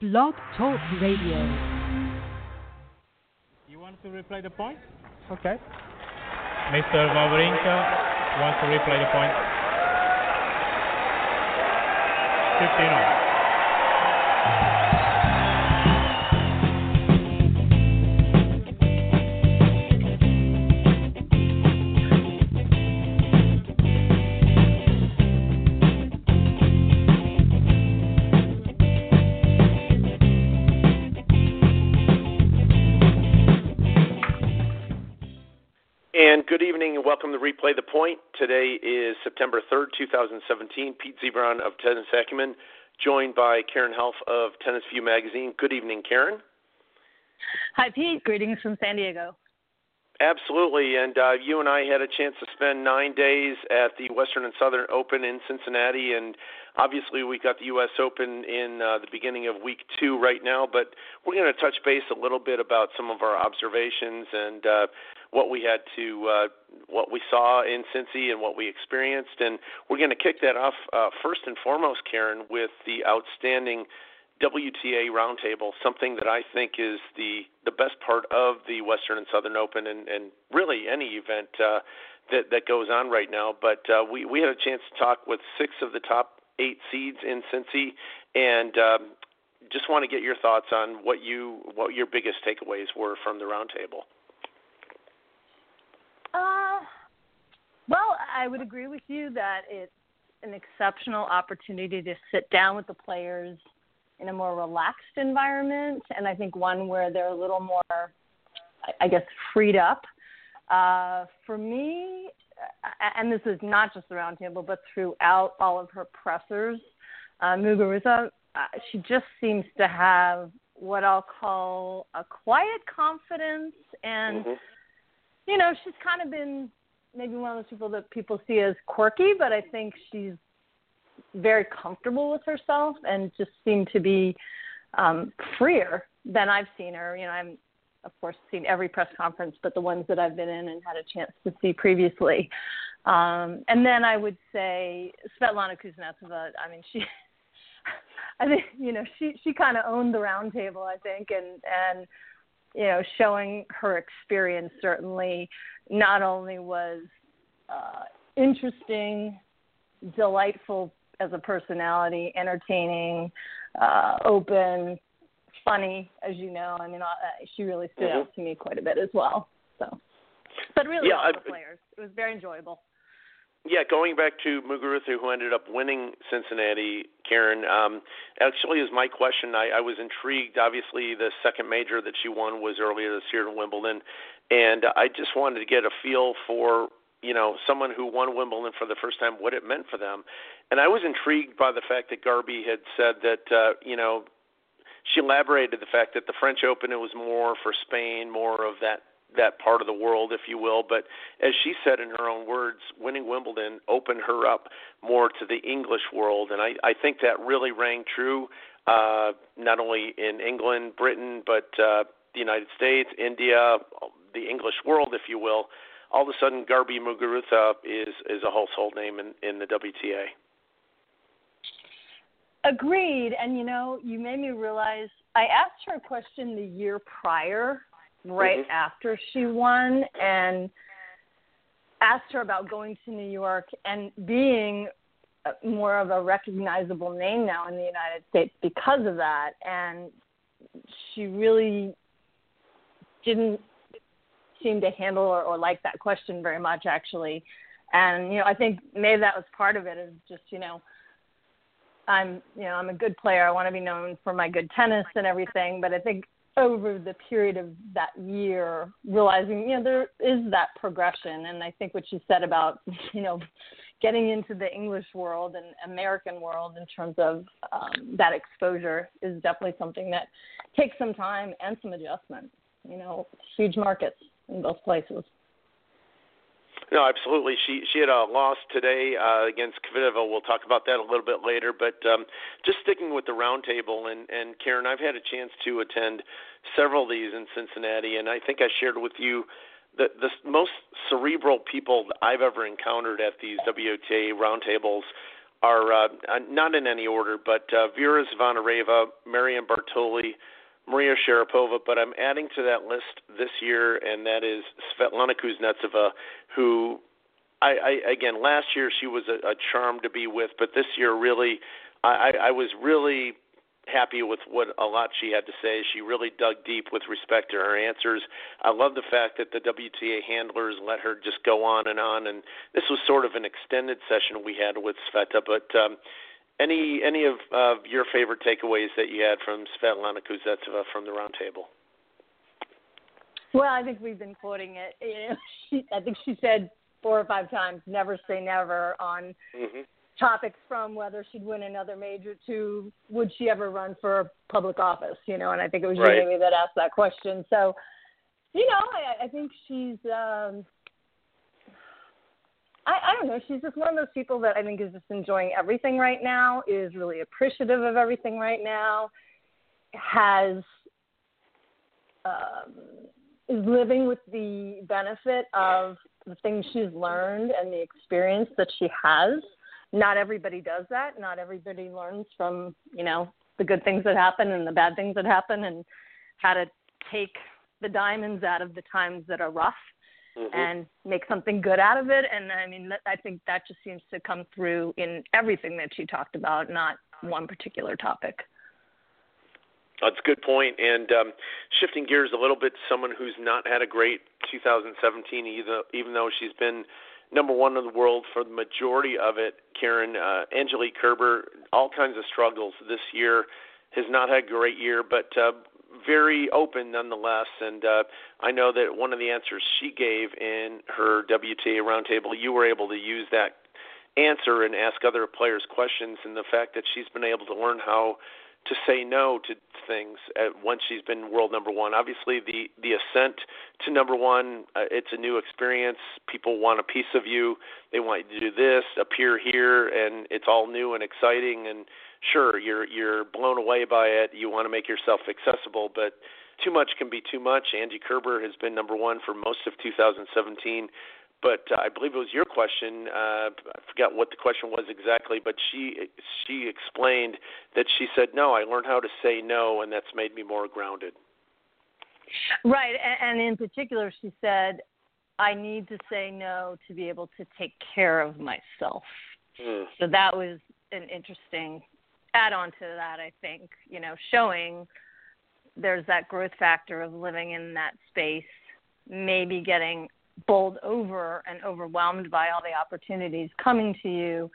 Blog Talk Radio. You want to replay the point? Okay. Mr. Wawrinka wants to replay the point. 15 on. Replay the Point. Today is September 3rd, 2017. Pete Ziebron of Tennis Acumen, joined by Karen Helf of Tennis View Magazine. Good evening, Karen. Hi, Pete. Greetings from San Diego. Absolutely. And uh, you and I had a chance to spend nine days at the Western and Southern Open in Cincinnati. And obviously, we got the U.S. Open in uh, the beginning of week two right now. But we're going to touch base a little bit about some of our observations and uh, what we had to, uh, what we saw in Cincy and what we experienced. And we're going to kick that off uh, first and foremost, Karen, with the outstanding WTA roundtable, something that I think is the the best part of the Western and Southern Open, and, and really any event uh, that that goes on right now. But uh, we we had a chance to talk with six of the top eight seeds in Cincy, and um, just want to get your thoughts on what you what your biggest takeaways were from the roundtable. Uh, well, I would agree with you that it's an exceptional opportunity to sit down with the players in a more relaxed environment, and I think one where they're a little more, I guess, freed up. Uh, for me, and this is not just the roundtable, but throughout all of her pressers, uh, Muguruza, uh, she just seems to have what I'll call a quiet confidence, and Mhm. You know, she's kind of been maybe one of those people that people see as quirky, but I think she's very comfortable with herself and just seemed to be um, freer than I've seen her. You know, I'm of course seen every press conference, but the ones that I've been in and had a chance to see previously. Um, and then I would say Svetlana Kuznetsova. I mean, she. I think you know she she kind of owned the roundtable. I think and and you know showing her experience certainly not only was uh, interesting, delightful as a personality, entertaining, uh, open, funny, as you know. I mean, uh, she really stood out to me quite a bit as well. So, but really, Yeah, all I- the players. It was very enjoyable. Yeah, going back to Muguruza, who ended up winning Cincinnati, Karen, um, actually is my question. I, I was intrigued. Obviously, the second major that she won was earlier this year in Wimbledon, and I just wanted to get a feel for you know someone who won Wimbledon for the first time, what it meant for them. And I was intrigued by the fact that Garbi had said that uh, you know she elaborated the fact that the French Open it was more for Spain, more of that that part of the world, if you will. But as she said in her own words, winning Wimbledon opened her up more to the English world, and I, I think that really rang true, uh, not only in England, Britain, but uh, the United States, India, the English world, if you will. All of a sudden, Garbi Muguruza is is a household name in, in the WTA. Agreed. And you know, you made me realize I asked her a question the year prior, right Mhm. after she won, and asked her about going to New York and being more of a recognizable name now in the United States because of that. And she really didn't seem to handle or, or like that question very much, actually. And you know, I think maybe that was part of it. Is just you know, I'm you know I'm a good player. I want to be known for my good tennis and everything. But I think over the period of that year, realizing you know there is that progression, and I think what you said about you know getting into the English world and American world in terms of um, that exposure is definitely something that takes some time and some adjustment. You know, huge markets in both places. No, absolutely. She she had a loss today uh, against Kvitova. We'll talk about that a little bit later. But um, just sticking with the roundtable, and and Karen, I've had a chance to attend several of these in Cincinnati, and I think I shared with you the the most cerebral people I've ever encountered at these WTA roundtables are uh, not in any order, but uh, Vera Zvonareva, Marion Bartoli, Maria Sharapova, but I'm adding to that list this year, and that is Svetlana Kuznetsova, who I, I again last year she was a, a charm to be with, but this year really I, I was really happy with what a lot she had to say. She really dug deep with respect to her answers. I love the fact that the WTA handlers let her just go on and on, and this was sort of an extended session we had with Sveta. But um, any any of uh, your favorite takeaways that you had from Svetlana Kuznetsova from the roundtable? Well, I think we've been quoting it. You know, she, I think she said four or five times, "Never say never" on mm-hmm topics from whether she'd win another major to would she ever run for public office, you know, and I think it was right. Jamie that asked that question. So, you know, I, I think she's um don't know, she's just one of those people that I think is just enjoying everything right now, is really appreciative of everything right now, has um is living with the benefit of the things she's learned and the experience that she has. Not everybody does that. Not everybody learns from, you know, the good things that happen and the bad things that happen and how to take the diamonds out of the times that are rough mm-hmm. and make something good out of it. And I mean, I think that just seems to come through in everything that she talked about, not one particular topic. That's a good point. And um, shifting gears a little bit, someone who's not had a great 2017, either, even though she's been number one in the world for the majority of it. Karen uh, Angelique Kerber, all kinds of struggles this year, has not had a great year, but uh, very open nonetheless. And uh, I know that one of the answers she gave in her WTA roundtable, you were able to use that answer and ask other players questions, and the fact that she's been able to learn how to say no to things once she's been world number one. Obviously, the the ascent to number one, uh, it's a new experience. People want a piece of you. They want you to do this, appear here, and it's all new and exciting. And sure, you're you're blown away by it. You want to make yourself accessible, but too much can be too much. Andy Kerber has been number one for most of 2017 but uh, I believe it was your question. Uh, I forgot what the question was exactly, but she she explained that she said no. I learned how to say no, and that's made me more grounded. Right, and, and in particular, she said, "I need to say no to be able to take care of myself." Mm. So that was an interesting add-on to that. I think you know, showing there's that growth factor of living in that space, maybe getting bowled over and overwhelmed by all the opportunities coming to you,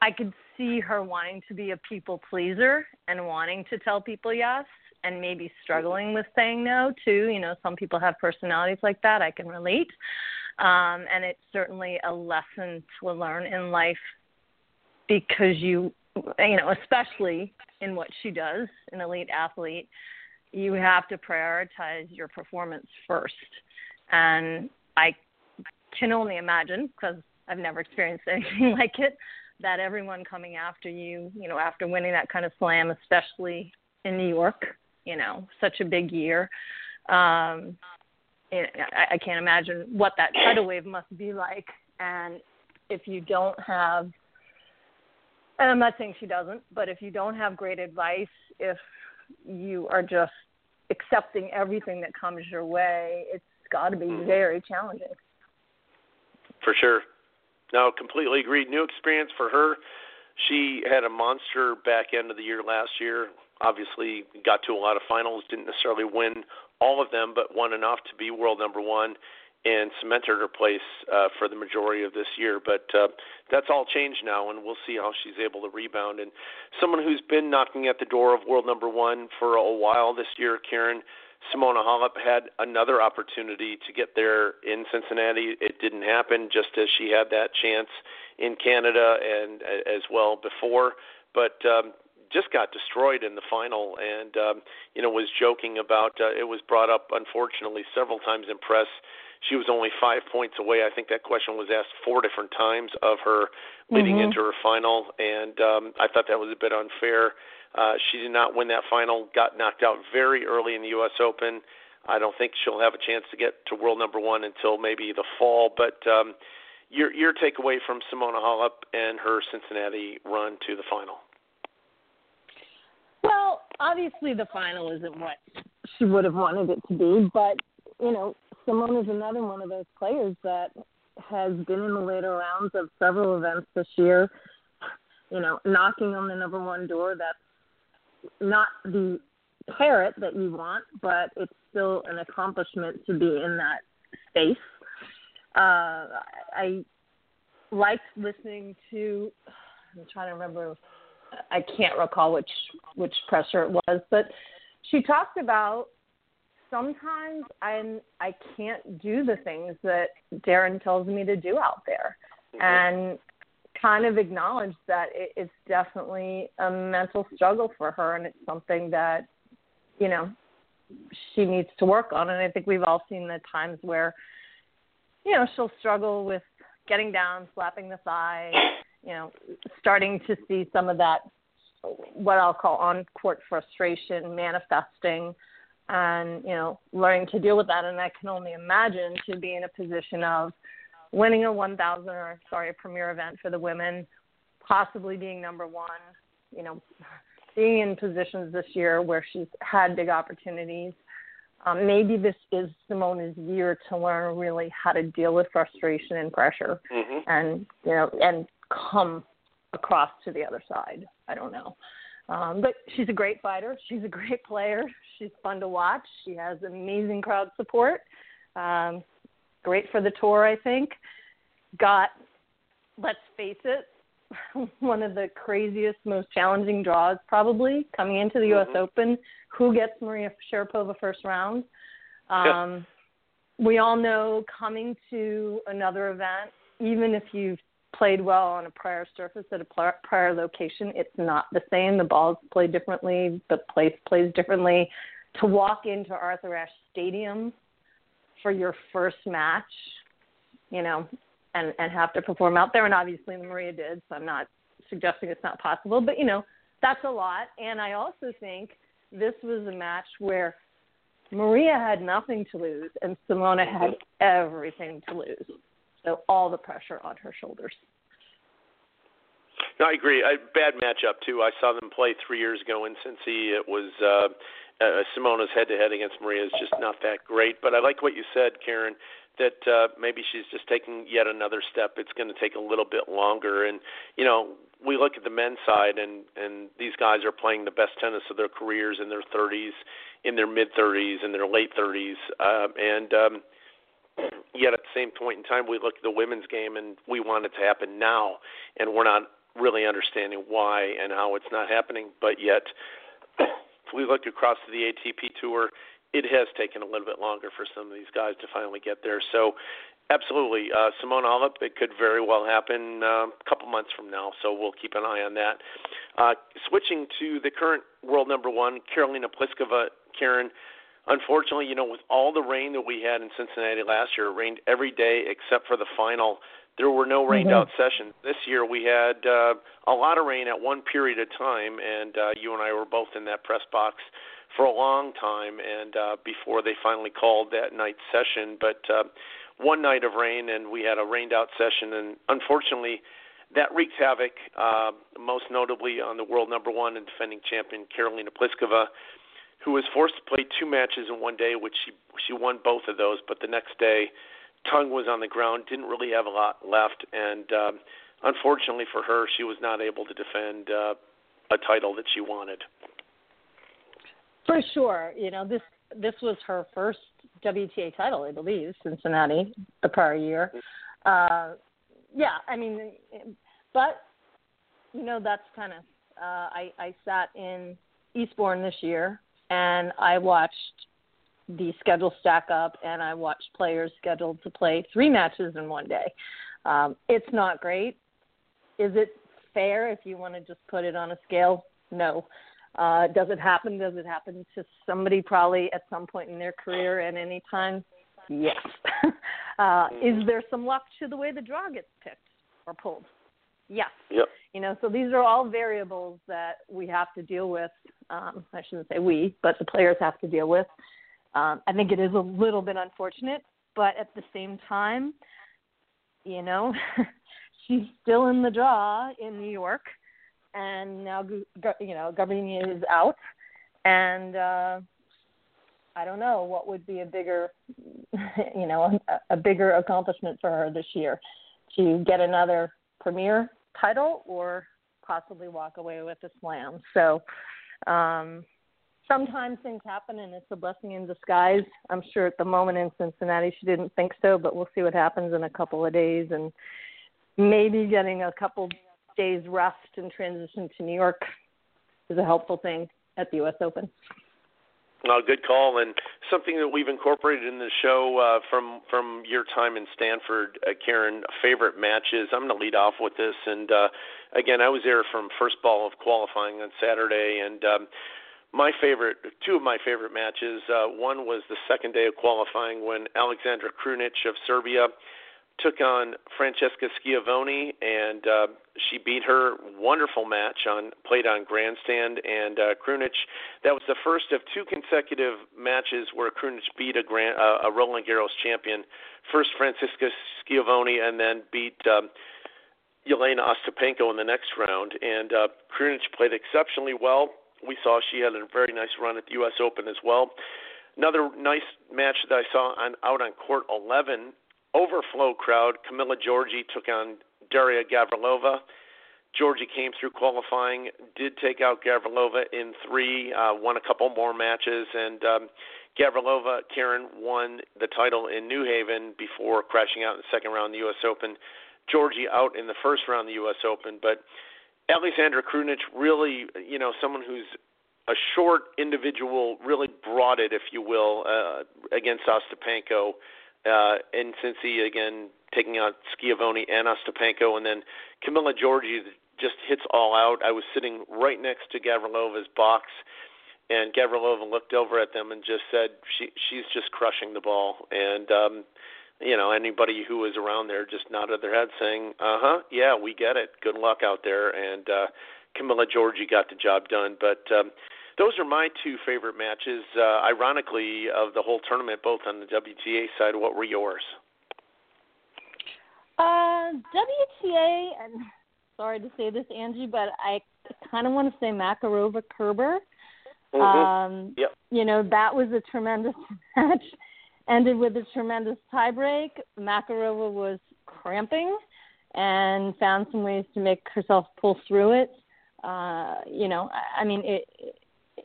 I could see her wanting to be a people pleaser and wanting to tell people yes and maybe struggling with saying no too. You know, some people have personalities like that. I can relate. Um, and it's certainly a lesson to learn in life because you, you know, especially in what she does, an elite athlete, you have to prioritize your performance first. And I can only imagine, because I've never experienced anything like it, that everyone coming after you, you know, after winning that kind of slam, especially in New York, you know, such a big year. Um, I, I can't imagine what that tidal wave must be like. And if you don't have, and I'm not saying she doesn't, but if you don't have great advice, if you are just accepting everything that comes your way, it's got to be mm-hmm. very challenging. For sure. No, completely agreed. New experience for her. She had a monster back end of the year last year. Obviously, got to a lot of finals, didn't necessarily win all of them, but won enough to be world number one and cemented her place uh, for the majority of this year. But uh, that's all changed now, and we'll see how she's able to rebound. And someone who's been knocking at the door of world number one for a while this year, Karen, Simona Halep had another opportunity to get there in Cincinnati. It didn't happen, just as she had that chance in Canada and as well before. But um, just got destroyed in the final, and um, you know was joking about. Uh, it was brought up, unfortunately, several times in press. She was only five points away. I think that question was asked four different times of her leading mm-hmm. into her final, and um, I thought that was a bit unfair. Uh, she did not win that final, got knocked out very early in the U.S. Open. I don't think she'll have a chance to get to world number one until maybe the fall. But um, your your takeaway from Simona Halep and her Cincinnati run to the final. Well, obviously the final isn't what she would have wanted it to be, but you know, Simone is another one of those players that has been in the later rounds of several events this year. You know, knocking on the number one door. That's not the parrot that you want, but it's still an accomplishment to be in that space. Uh, I liked listening to. I'm trying to remember. I can't recall which which presser it was, but she talked about sometimes I'm I can't do the things that Darren tells me to do out there, mm-hmm. and kind of acknowledge that it, it's definitely a mental struggle for her, and it's something that you know she needs to work on. And I think we've all seen the times where you know she'll struggle with getting down, slapping the thigh, you know, starting to see some of that what I'll call on court frustration manifesting and you know learning to deal with that and i can only imagine to be in a position of winning a 1000 or sorry a premier event for the women possibly being number one you know being in positions this year where she's had big opportunities um, maybe this is Simona's year to learn really how to deal with frustration and pressure, mm-hmm. and you know, and come across to the other side. I don't know. Um, but she's a great fighter. She's a great player. She's fun to watch. She has amazing crowd support. Um, great for the tour, I think. Got, let's face it, one of the craziest, most challenging draws probably coming into the U.S. Mm-hmm. Open. Who gets Maria Sharapova first round? Um, yeah. We all know coming to another event, even if you've played well on a prior surface at a prior location. It's not the same. The balls play differently. The place plays differently. To walk into Arthur Ashe Stadium for your first match, you know, and and have to perform out there, and obviously Maria did. So I'm not suggesting it's not possible, but you know, that's a lot. And I also think this was a match where Maria had nothing to lose, and Simona had everything to lose. So all the pressure on her shoulders. No, I agree. I, bad matchup too. I saw them play three years ago in Cincy. It was uh, uh, Simona's head-to-head against Maria is just not that great. But I like what you said, Karen. That uh, maybe she's just taking yet another step. It's going to take a little bit longer, and you know we look at the men's side, and and these guys are playing the best tennis of their careers in their 30s, in their mid 30s, in their late 30s, uh, and um, Yet at the same point in time, we look at the women's game and we want it to happen now, and we're not really understanding why and how it's not happening. But yet, if we look across to the ATP tour, it has taken a little bit longer for some of these guys to finally get there. So, absolutely, uh, Simone Halep, it could very well happen uh, a couple months from now. So we'll keep an eye on that. Uh, switching to the current world number one, Karolina Pliskova, Karen. Unfortunately, you know, with all the rain that we had in Cincinnati last year, it rained every day except for the final. There were no rained mm-hmm. out sessions. This year we had uh, a lot of rain at one period of time, and uh, you and I were both in that press box for a long time, and uh, before they finally called that night session. But uh, one night of rain, and we had a rained out session, and unfortunately, that wreaked havoc, uh, most notably on the world number one and defending champion Karolina Pliskova who was forced to play two matches in one day, which she she won both of those. But the next day, tongue was on the ground, didn't really have a lot left, and um, unfortunately for her, she was not able to defend uh, a title that she wanted. For sure, you know this this was her first WTA title, I believe, Cincinnati the prior year. Uh, yeah, I mean, but you know that's kind of uh, I I sat in Eastbourne this year and I watched the schedule stack up and I watch players scheduled to play three matches in one day. Um, it's not great. Is it fair if you want to just put it on a scale? No. Uh, does it happen? Does it happen to somebody probably at some point in their career at any time? Yes. uh, is there some luck to the way the draw gets picked or pulled? Yes. Yep. You know, so these are all variables that we have to deal with. Um, I shouldn't say we, but the players have to deal with. Um, I think it is a little bit unfortunate, but at the same time, you know, she's still in the draw in New York, and now you know Garbiñe is out, and uh, I don't know what would be a bigger, you know, a, a bigger accomplishment for her this year, to get another premier title or possibly walk away with a slam. So. Um, sometimes things happen and it's a blessing in disguise. I'm sure at the moment in Cincinnati she didn't think so, but we'll see what happens in a couple of days and maybe getting a couple days rest and transition to New York is a helpful thing at the US Open. Uh, good call, and something that we've incorporated in the show uh, from from your time in Stanford, uh, Karen. Favorite matches. I'm going to lead off with this, and uh, again, I was there from first ball of qualifying on Saturday, and um, my favorite, two of my favorite matches. Uh, one was the second day of qualifying when Alexandra Krunic of Serbia took on Francesca Schiavone, and uh, she beat her. Wonderful match on played on grandstand, and uh, Krunic. That was the first of two consecutive matches where Krunic beat a grand, uh, a Roland Garros champion. First Francesca Schiavone, and then beat. Um, Jelena Ostapenko in the next round, and uh, Krunic played exceptionally well we saw she had a very nice run at the U.S. Open as well. Another nice match that I saw on out on court 11, overflow crowd. Camila Giorgi took on Daria Gavrilova. Giorgi came through qualifying, did take out Gavrilova in three, uh, won a couple more matches, and um, Gavrilova, Karen, won the title in New Haven before crashing out in the second round of the U.S. Open. Giorgi out in the first round of the U.S. Open, but Alexandra Krunic really, you know, someone who's a short individual, really brought it, if you will, uh, against Ostapenko. Uh, and Cincy again taking out Schiavone and Ostapenko, and then Camila Giorgi just hits all out. I was sitting right next to Gavrilova's box, and Gavrilova looked over at them and just said, "She she's just crushing the ball." And um, you know, anybody who was around there just nodded their head saying, "Uh huh, yeah, we get it. Good luck out there." And uh, Camila Giorgi got the job done. But um, those are my two favorite matches. Uh, ironically, of the whole tournament, both on the WTA side. What were yours? Uh, WTA, and sorry to say this, Angie, but I kind of want to say Makarova Kerber. Mm-hmm. Um, yep. You know, that was a tremendous match ended with a tremendous tiebreak. Makarova was cramping and found some ways to make herself pull through it. Uh, you know, I, mean, it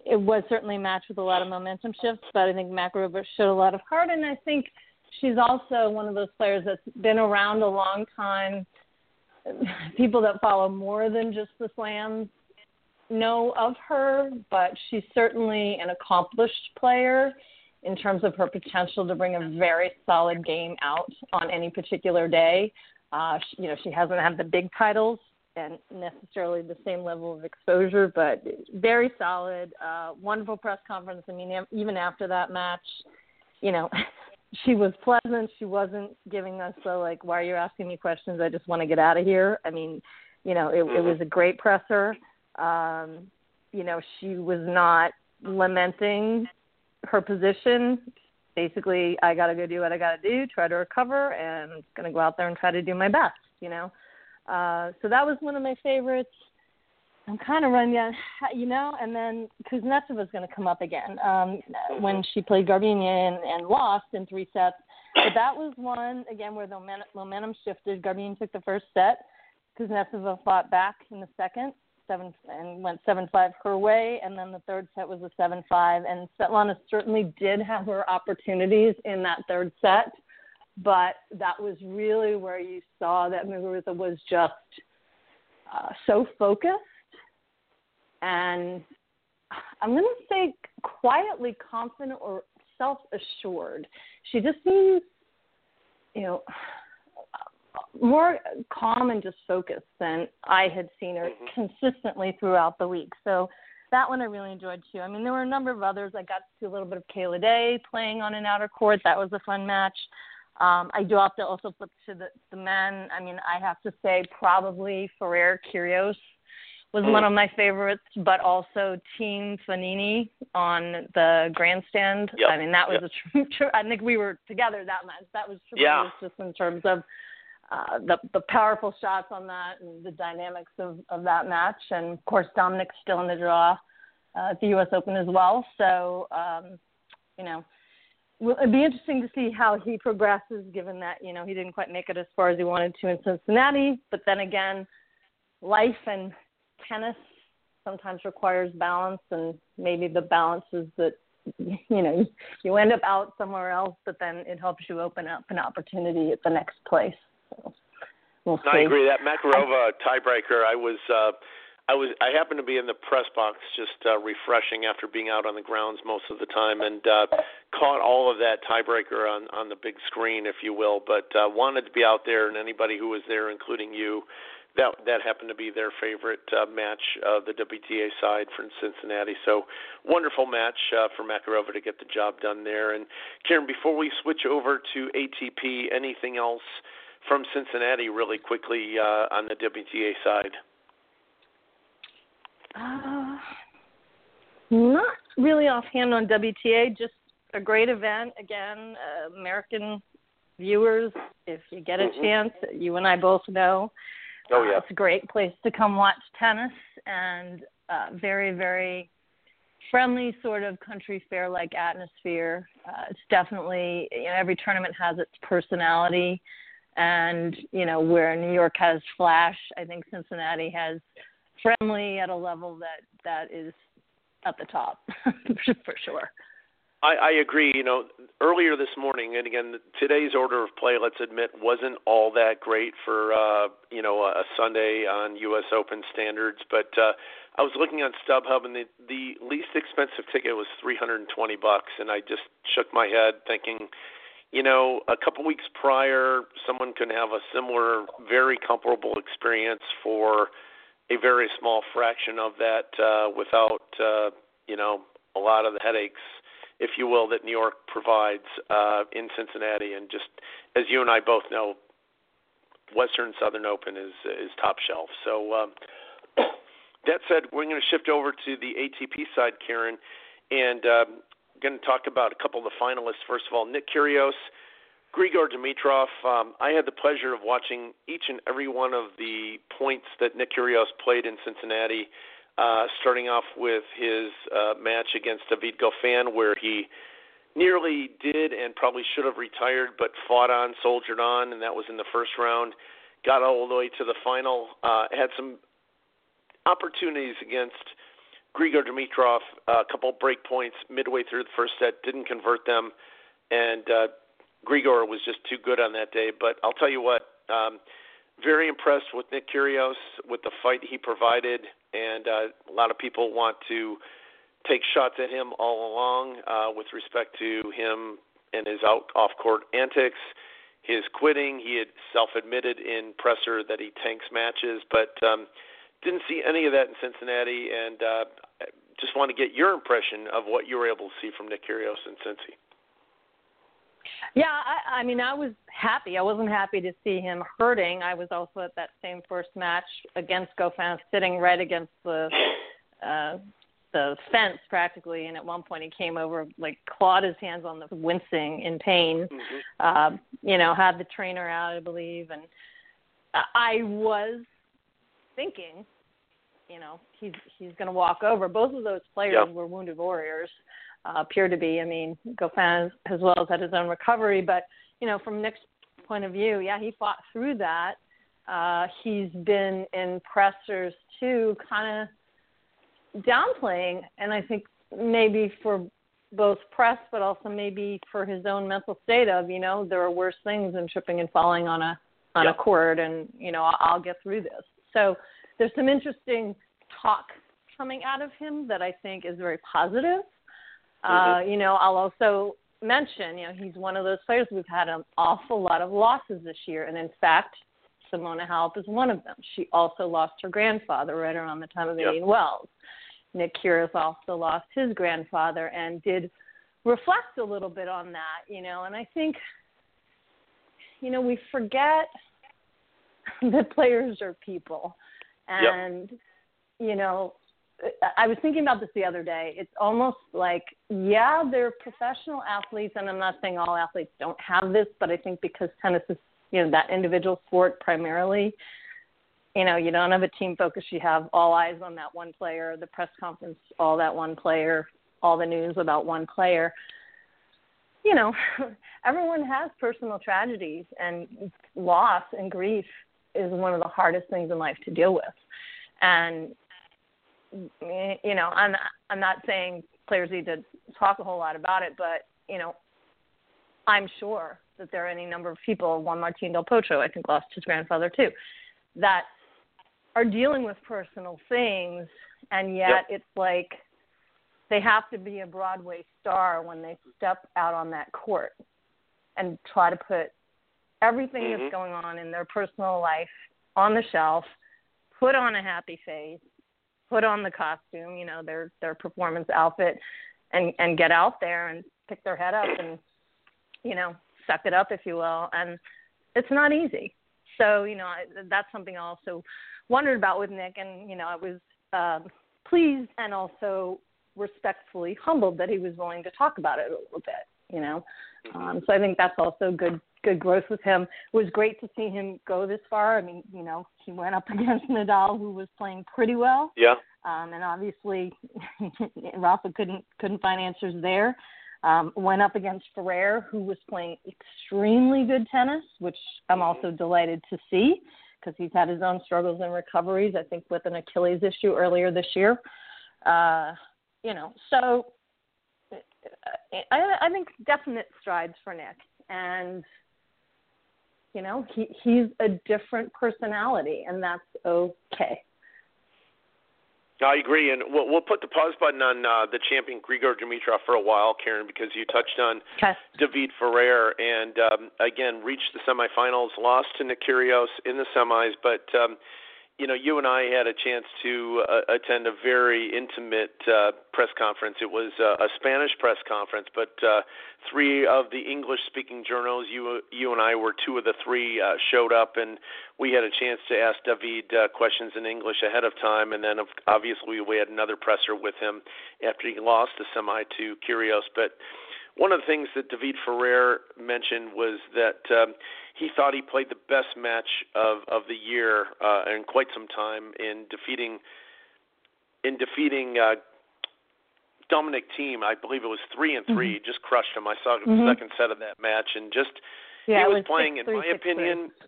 it was certainly a match with a lot of momentum shifts, but I think Makarova showed a lot of heart, and I think she's also one of those players that's been around a long time. People that follow more than just the slams know of her, but she's certainly an accomplished player in terms of her potential to bring a very solid game out on any particular day. Uh, she, you know, she hasn't had the big titles and necessarily the same level of exposure, but very solid. Uh, wonderful press conference. I mean, even after that match, you know, she was pleasant. She wasn't giving us the like, "Why are you asking me questions? I just want to get out of here." I mean, you know, it, it was a great presser. Um, you know, she was not lamenting her position basically I got to go do what I got to do, try to recover, and going to go out there and try to do my best, you know. Uh, so that was one of my favorites. I'm kind of running down, you know, and then Kuznetsova is going to come up again um, when she played Garbiñe and, and lost in three sets. But that was one again where the momentum shifted. Garbiñe took the first set. Kuznetsova fought back in the second, seven and went seven five her way, and then the third set was a seven five. And Svetlana certainly did have her opportunities in that third set, but that was really where you saw that Muguruza was just uh, so focused and I'm going to say quietly confident or self assured. She just seems, you know more calm and just focused than I had seen her mm-hmm. consistently throughout the week. So that one I really enjoyed too. I mean, there were a number of others. I got to see a little bit of Kayla Day playing on an outer court. That was a fun match. Um, I do have to also flip to the, the men. I mean, I have to say probably Ferrer Kyrgios was mm. one of my favorites, but also Thiem Fognini on the grandstand. Yep. I mean, that was yep. a true. Tr- I think we were together that match. That was tremendous yeah. just in terms of uh, the the powerful shots on that and the dynamics of of that match. And of course, Dominic's still in the draw uh, at the U.S. Open as well. So um, you know. It'd be interesting to see how he progresses, given that you know he didn't quite make it as far as he wanted to in Cincinnati. But then again, life and tennis sometimes requires balance, and maybe the balance is that you know you end up out somewhere else, but then it helps you open up an opportunity at the next place. So we'll see. I agree. That Makarova tiebreaker, I was. uh I was I happened to be in the press box just uh, refreshing after being out on the grounds most of the time and uh, caught all of that tiebreaker on on the big screen, if you will. But uh, wanted to be out there, and anybody who was there, including you, that that happened to be their favorite uh, match of the WTA side from Cincinnati. So wonderful match uh, for Makarova to get the job done there. And Karen, before we switch over to ATP, anything else from Cincinnati really quickly uh, on the WTA side? Uh, not really offhand on WTA. Just a great event again. Uh, American viewers, if you get a mm-hmm. chance, you and I both know Oh yeah, uh, it's a great place to come watch tennis and uh, very very friendly sort of country fair like atmosphere. Uh, it's definitely you know every tournament has its personality, and you know where New York has flash, I think Cincinnati has friendly at a level that that is at the top for sure. I, I agree. You know, earlier this morning, and again, today's order of play, let's admit, wasn't all that great for uh, you know a Sunday on U.S. Open standards. But uh, I was looking on StubHub, and the the least expensive ticket was 320 bucks, and I just shook my head, thinking, you know, a couple weeks prior, someone can have a similar, very comparable experience for a very small fraction of that uh, without uh, you know a lot of the headaches if you will, that New York provides uh, in Cincinnati. And just as you and I both know, Western Southern Open is is top shelf. So um, that said, we're going to shift over to the ATP side, Karen, and um, going to talk about a couple of the finalists. First of all, Nick Kyrgios. Grigor Dimitrov, um, I had the pleasure of watching each and every one of the points that Nick Kyrgios played in Cincinnati uh, starting off with his uh, match against David Goffin, where he nearly did and probably should have retired, but fought on, soldiered on, and that was in the first round. Got all the way to the final. Uh, had some opportunities against Grigor Dimitrov, a couple break points midway through the first set, didn't convert them, and uh, Grigor was just too good on that day. But I'll tell you what. Um, very impressed with Nick Kyrgios with the fight he provided, and uh, a lot of people want to take shots at him all along uh, with respect to him and his out off court antics, his quitting. He had self admitted in presser that he tanks matches, but um, didn't see any of that in Cincinnati. And uh, just want to get your impression of what you were able to see from Nick Kyrgios in Cincy. Yeah, I, I mean, I was happy. I wasn't happy to see him hurting. I was also at that same first match against Goffin, sitting right against the uh, the fence practically, and at one point he came over, like clawed his hands on the wincing in pain. Mm-hmm. Uh, you know, had the trainer out, I believe, and I was thinking, you know, he's he's going to walk over. Both of those players yep. were wounded warriors uh, appear to be. I mean, Goffin as well has had his own recovery, but you know, from Nick's point of view, yeah, he fought through that. Uh, he's been in pressers too, kind of downplaying, and I think maybe for both press, but also maybe for his own mental state of, you know, there are worse things than tripping and falling on a on yeah. a court, and you know, I'll get through this. So there's some interesting talk coming out of him that I think is very positive. Mm-hmm. Uh, you know, I'll also mention, you know, he's one of those players we've had an awful lot of losses this year, and in fact, Simona Halep is one of them. She also lost her grandfather right around the time of Indian yep. Wells. Nick Kyrgios also lost his grandfather and did reflect a little bit on that, you know, and I think, you know, we forget that players are people, and yep. you know, I was thinking about this the other day. It's almost like, yeah, they're professional athletes, and I'm not saying all athletes don't have this, but I think because tennis is you know that individual sport primarily. You know, you don't have a team focus. You have all eyes on that one player. The press conference, all that one player. All the news about one player. You know, everyone has personal tragedies, and loss and grief is one of the hardest things in life to deal with. And you know, I'm I'm not saying players need to talk a whole lot about it, but you know, I'm sure that there are any number of people, Juan Martin Del Potro, I think lost his grandfather too, that are dealing with personal things, and yet yep. it's like they have to be a Broadway star when they step out on that court and try to put everything mm-hmm. that's going on in their personal life on the shelf, put on a happy face, put on the costume, you know, their their performance outfit and and get out there and pick their head up and you know, suck it up if you will and it's not easy. So, you know, I, that's something I also wondered about with Nick and, you know, I was um pleased and also respectfully humbled that he was willing to talk about it a little bit, you know. Mm-hmm. Um so I think that's also good good growth with him. It was great to see him go this far. I mean, you know, he went up against Nadal, who was playing pretty well. Yeah. Um, and obviously, Rafa couldn't couldn't find answers there. Um, went up against Ferrer, who was playing extremely good tennis, which I'm also delighted to see because he's had his own struggles and recoveries. I think with an Achilles issue earlier this year. Uh, you know, so I, I think definite strides for Nick, and you know, he he's a different personality, and that's okay. I agree, and we'll, we'll put the pause button on uh, the champion Grigor Dimitrov for a while, Karen, because you touched on okay. David Ferrer, and um, again reached the semifinals, lost to Nick Kyrgios in the semis, but um, you know, you and I had a chance to uh, attend a very intimate uh, press conference. It was uh, a Spanish press conference, but uh, three of the English-speaking journals, you you and I were two of the three, uh, showed up, and we had a chance to ask David uh, questions in English ahead of time, and then obviously we had another presser with him after he lost the semi to Kyrgios, but one of the things that David Ferrer mentioned was that um, he thought he played the best match of of the year uh, in quite some time in defeating in defeating uh, Dominic Thiem. I believe it was three and 3 mm-hmm. Just crushed him. I saw the mm-hmm. second set of that match, and just yeah, he was, was playing, six, in three, my opinion. Three.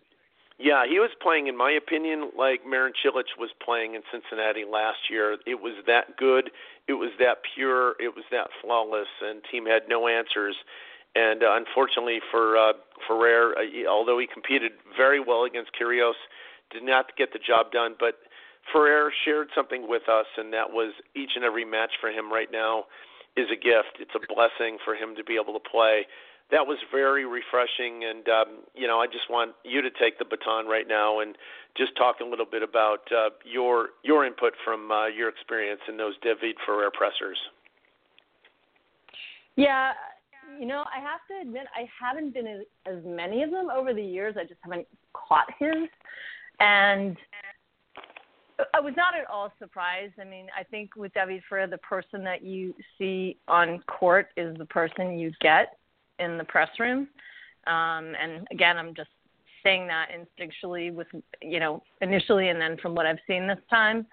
Yeah, he was playing, in my opinion, like Marin Cilic was playing in Cincinnati last year. It was that good. It was that pure. It was that flawless, and Thiem had no answers. And uh, unfortunately for uh, Ferrer, uh, he, although he competed very well against Kyrgios, did not get the job done. But Ferrer shared something with us, and that was each and every match for him right now is a gift. It's a blessing for him to be able to play. That was very refreshing, and um, you know, I just want you to take the baton right now and just talk a little bit about uh, your your input from uh, your experience in those David Ferrer pressers. Yeah, you know, I have to admit I haven't been in as many of them over the years. I just haven't caught his, and I was not at all surprised. I mean, I think with David Ferrer, the person that you see on court is the person you get in the press room. Um, and again, I'm just saying that instinctually with, you know, initially and then from what I've seen this time.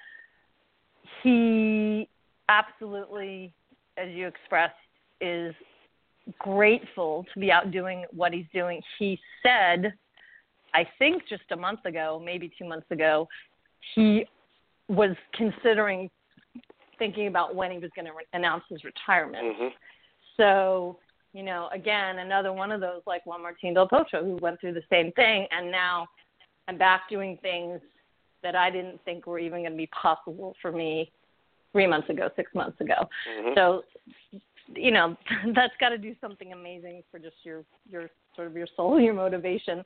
He absolutely, as you expressed, is grateful to be out doing what he's doing. He said, I think just a month ago, maybe two months ago, he was considering thinking about when he was going to re- announce his retirement. Mm-hmm. So, you know, again, another one of those like Juan Martin Del Potro who went through the same thing, and now I'm back doing things that I didn't think were even going to be possible for me three months ago, six months ago. Mm-hmm. So, you know, that's got to do something amazing for just your your sort of your soul, your motivation.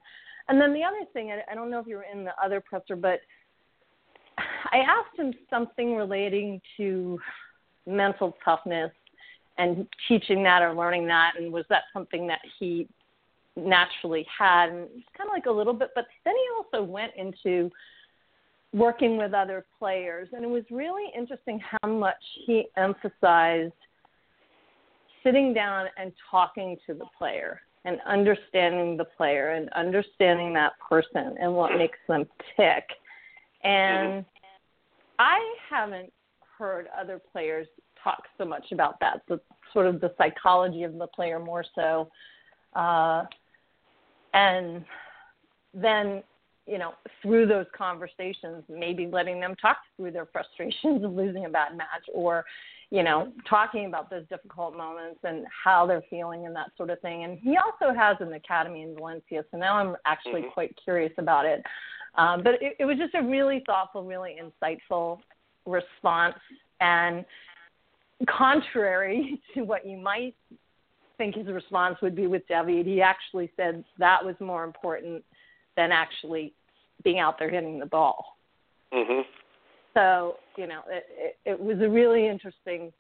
And then the other thing, I, I don't know if you were in the other presser, but I asked him something relating to mental toughness and teaching that or learning that, and was that something that he naturally had? And it's kind of like a little bit, but then he also went into working with other players, and it was really interesting how much he emphasized sitting down and talking to the player and understanding the player and understanding that person and what makes them tick. And mm-hmm. I haven't heard other players talk so much about that, the sort of the psychology of the player more so. Uh, and then, you know, through those conversations, maybe letting them talk through their frustrations of losing a bad match or, you know, talking about those difficult moments and how they're feeling and that sort of thing. And he also has an academy in Valencia, so now I'm actually mm-hmm. quite curious about it. Um, but it, it was just a really thoughtful, really insightful response. And contrary to what you might think his response would be with David, he actually said that was more important than actually being out there hitting the ball. Mm-hmm. So you know, it, it, it was a really interesting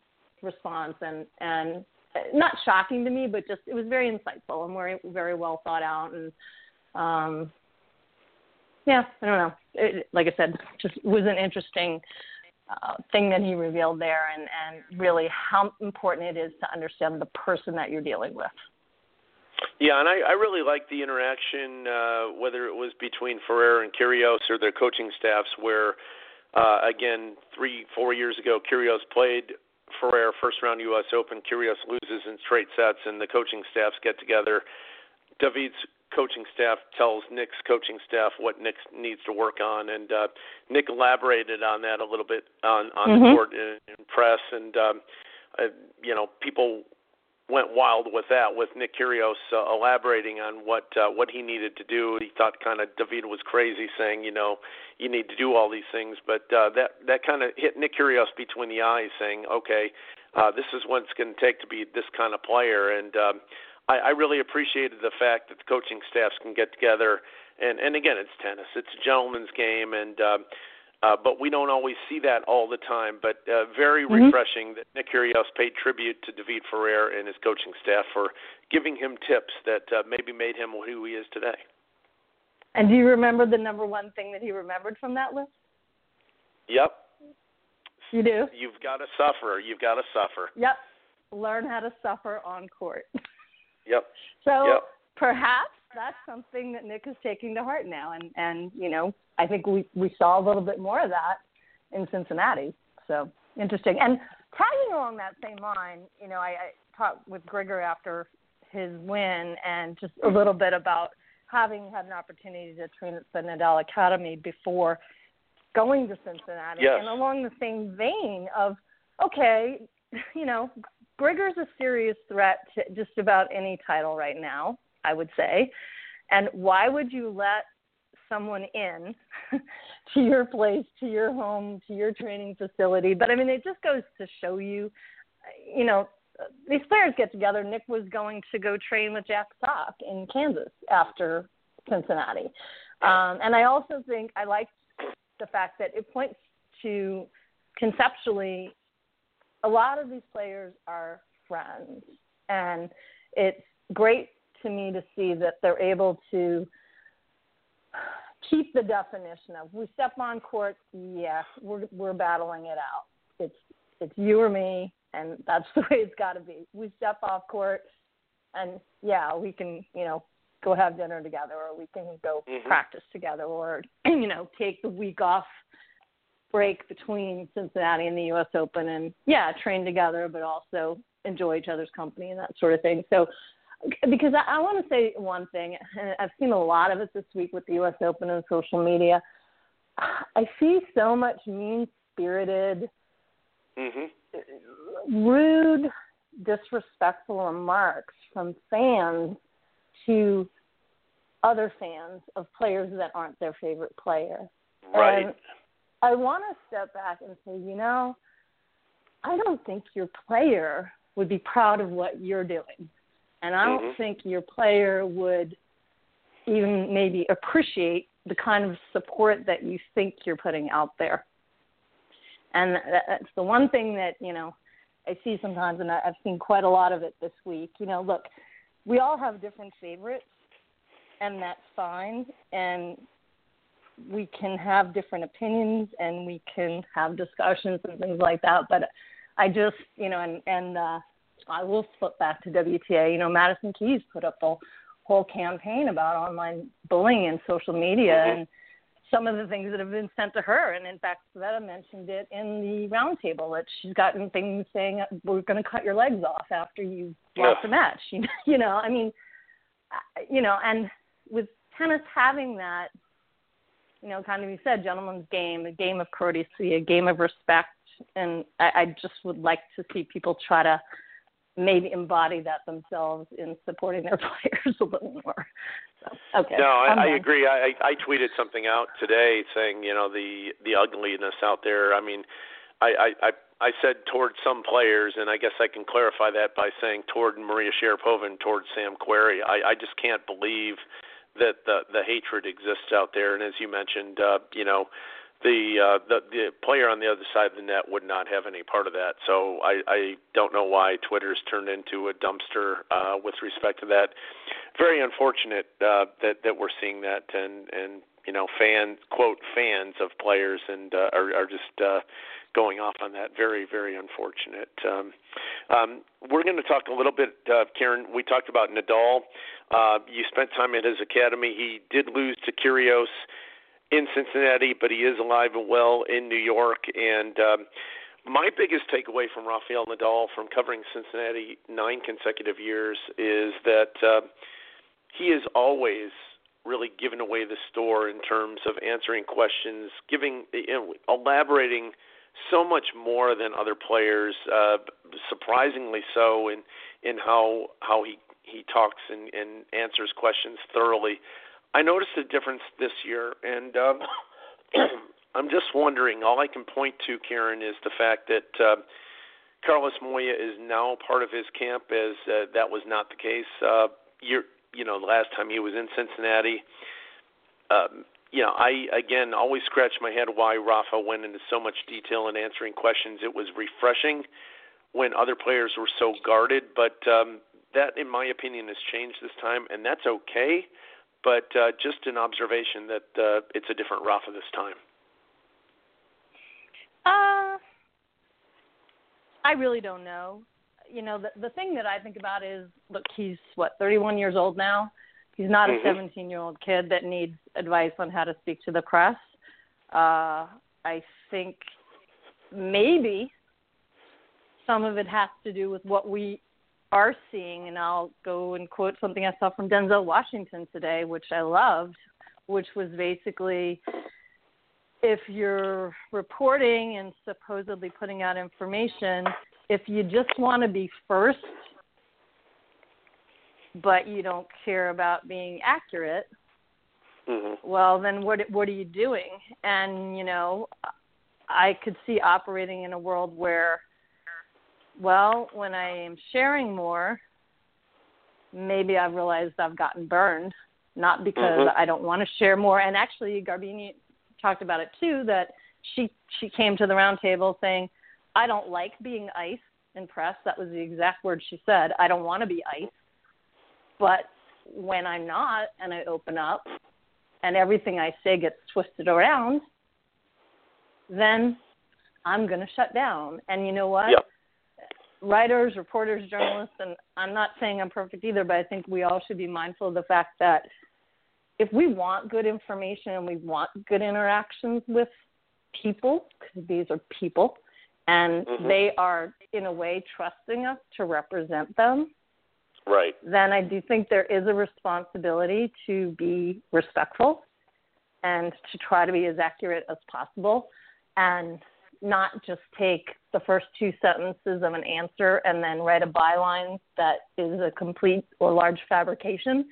response and and not shocking to me, but just it was very insightful and very very well thought out and um yeah, I don't know. It, like I said, just was an interesting uh, thing that he revealed there, and and really how important it is to understand the person that you're dealing with. Yeah, and I, I really liked the interaction, uh, whether it was between Ferrer and Kyrgios or their coaching staffs, where uh, again three four years ago Kyrgios played Ferrer first round U.S. Open. Kyrgios loses in straight sets, and the coaching staffs get together. David's coaching staff tells Nick's coaching staff what Nick needs to work on, and uh, Nick elaborated on that a little bit on on mm-hmm. the court in, in press, and um, uh, you know people went wild with that, with Nick Kyrgios uh, elaborating on what uh, what he needed to do. He thought kind of David was crazy, saying you know you need to do all these things, but uh, that that kind of hit Nick Kyrgios between the eyes, saying okay. Uh, this is what it's going to take to be this kind of player, and um, I, I really appreciated the fact that the coaching staffs can get together. And and again, it's tennis. It's a gentleman's game, and uh, uh, but we don't always see that all the time. But uh, very mm-hmm. refreshing that Nick Kyrgios paid tribute to David Ferrer and his coaching staff for giving him tips that uh, maybe made him who he is today. And do you remember the number one thing that he remembered from that list? Yep. You do. You've got to suffer. You've got to suffer. Yep. Learn how to suffer on court. Yep. So yep. perhaps that's something that Nick is taking to heart now, and and you know I think we we saw a little bit more of that in Cincinnati. So interesting. And tagging along that same line, you know, I, I talked with Grigor after his win, and just a little bit about having had an opportunity to train at the Nadal Academy before going to Cincinnati, yes. and along the same vein of okay, you know, Grigor's a serious threat to just about any title right now, I would say. And why would you let someone in to your place, to your home, to your training facility? But I mean, it just goes to show you, you know, these players get together. Nick was going to go train with Jack Sock in Kansas after Cincinnati. Um, and I also think I like the fact that it points to conceptually a lot of these players are friends, and it's great to me to see that they're able to keep the definition of we step on court, yes, we're we're battling it out. It's it's you or me, and that's the way it's got to be. We step off court, and yeah, we can you know go have dinner together, or we can go mm-hmm. practice together, or you know take the week off break between Cincinnati and the U.S. Open, and yeah, train together, but also enjoy each other's company and that sort of thing. So, because I, I want to say one thing, and I've seen a lot of it this week with the U.S. Open and social media. I see so much mean spirited, mm-hmm. rude, disrespectful remarks from fans to other fans of players that aren't their favorite player. Right. And I want to step back and say, you know, I don't think your player would be proud of what you're doing. And I don't mm-hmm. think your player would even maybe appreciate the kind of support that you think you're putting out there. And that's the one thing that, you know, I see sometimes, and I've seen quite a lot of it this week. You know, look, we all have different favorites, and that's fine. And we can have different opinions and we can have discussions and things like that. But I just, you know, and and uh, I will flip back to WTA. You know, Madison Keys put up a whole campaign about online bullying and social media mm-hmm. and some of the things that have been sent to her. And in fact, Sveta mentioned it in the roundtable that she's gotten things saying we're going to cut your legs off after you lost yeah. the match. You know, you know, I mean, you know, and with tennis having that, you know, kind of you said, gentleman's game, a game of courtesy, a game of respect, and I, I just would like to see people try to maybe embody that themselves in supporting their players a little more. So, okay. No, I, I agree. I, I tweeted something out today saying, you know, the the ugliness out there. I mean, I I I I said toward some players, and I guess I can clarify that by saying toward Maria Sharapova and toward Sam Querrey. I I just can't believe that the the hatred exists out there. And as you mentioned, uh, you know the uh, the the player on the other side of the net would not have any part of that. So I, I don't know why Twitter's turned into a dumpster uh, with respect to that. Very unfortunate uh, that that we're seeing that, and and you know fans quote fans of players and uh, are are just uh, going off on that. Very very unfortunate. Um, um, we're going to talk a little bit, uh, Karen. We talked about Nadal. Uh, you spent time at his academy. He did lose to Kyrgios in Cincinnati, but he is alive and well in New York. And um, my biggest takeaway from Rafael Nadal from covering Cincinnati nine consecutive years is that uh, he is always really given away the store in terms of answering questions, giving, you know, elaborating so much more than other players, uh, surprisingly so in in how how he he talks and, and answers questions thoroughly. I noticed a difference this year, and um, I'm just wondering. All I can point to, Karen, is the fact that uh, Carlos Moya is now part of his camp, as uh, that was not the case. Uh, year, you know, the last time he was in Cincinnati. Um, you know, I again always scratch my head why Rafa went into so much detail in answering questions. It was refreshing when other players were so guarded, but um, that, in my opinion, has changed this time, and that's okay but uh, just an observation that uh, it's a different Rafa this time. Uh, I really don't know. You know, the the thing that I think about is, look, he's what 31 years old now. He's not mm-hmm. a 17 year old kid that needs advice on how to speak to the press. Uh, I think maybe some of it has to do with what we are seeing, and I'll go and quote something I saw from Denzel Washington today, which I loved, which was basically if you're reporting and supposedly putting out information, if you just want to be first, but you don't care about being accurate, mm-hmm. well, then what what are you doing? And you know, I could see operating in a world where well, when I am sharing more, maybe I've realized I've gotten burned, not because mm-hmm. I don't want to share more. And actually, Garbiñe talked about it too that she she came to the roundtable saying, "I don't like being ice in press." That was the exact word she said. I don't want to be ice, but when I'm not and I open up, and everything I say gets twisted around, then I'm going to shut down. And you know what? Yep writers, reporters, journalists, and I'm not saying I'm perfect either, but I think we all should be mindful of the fact that if we want good information and we want good interactions with people, because these are people, and mm-hmm. they are in a way trusting us to represent them, right? Then I do think there is a responsibility to be respectful and to try to be as accurate as possible. And not just take the first two sentences of an answer and then write a byline that is a complete or large fabrication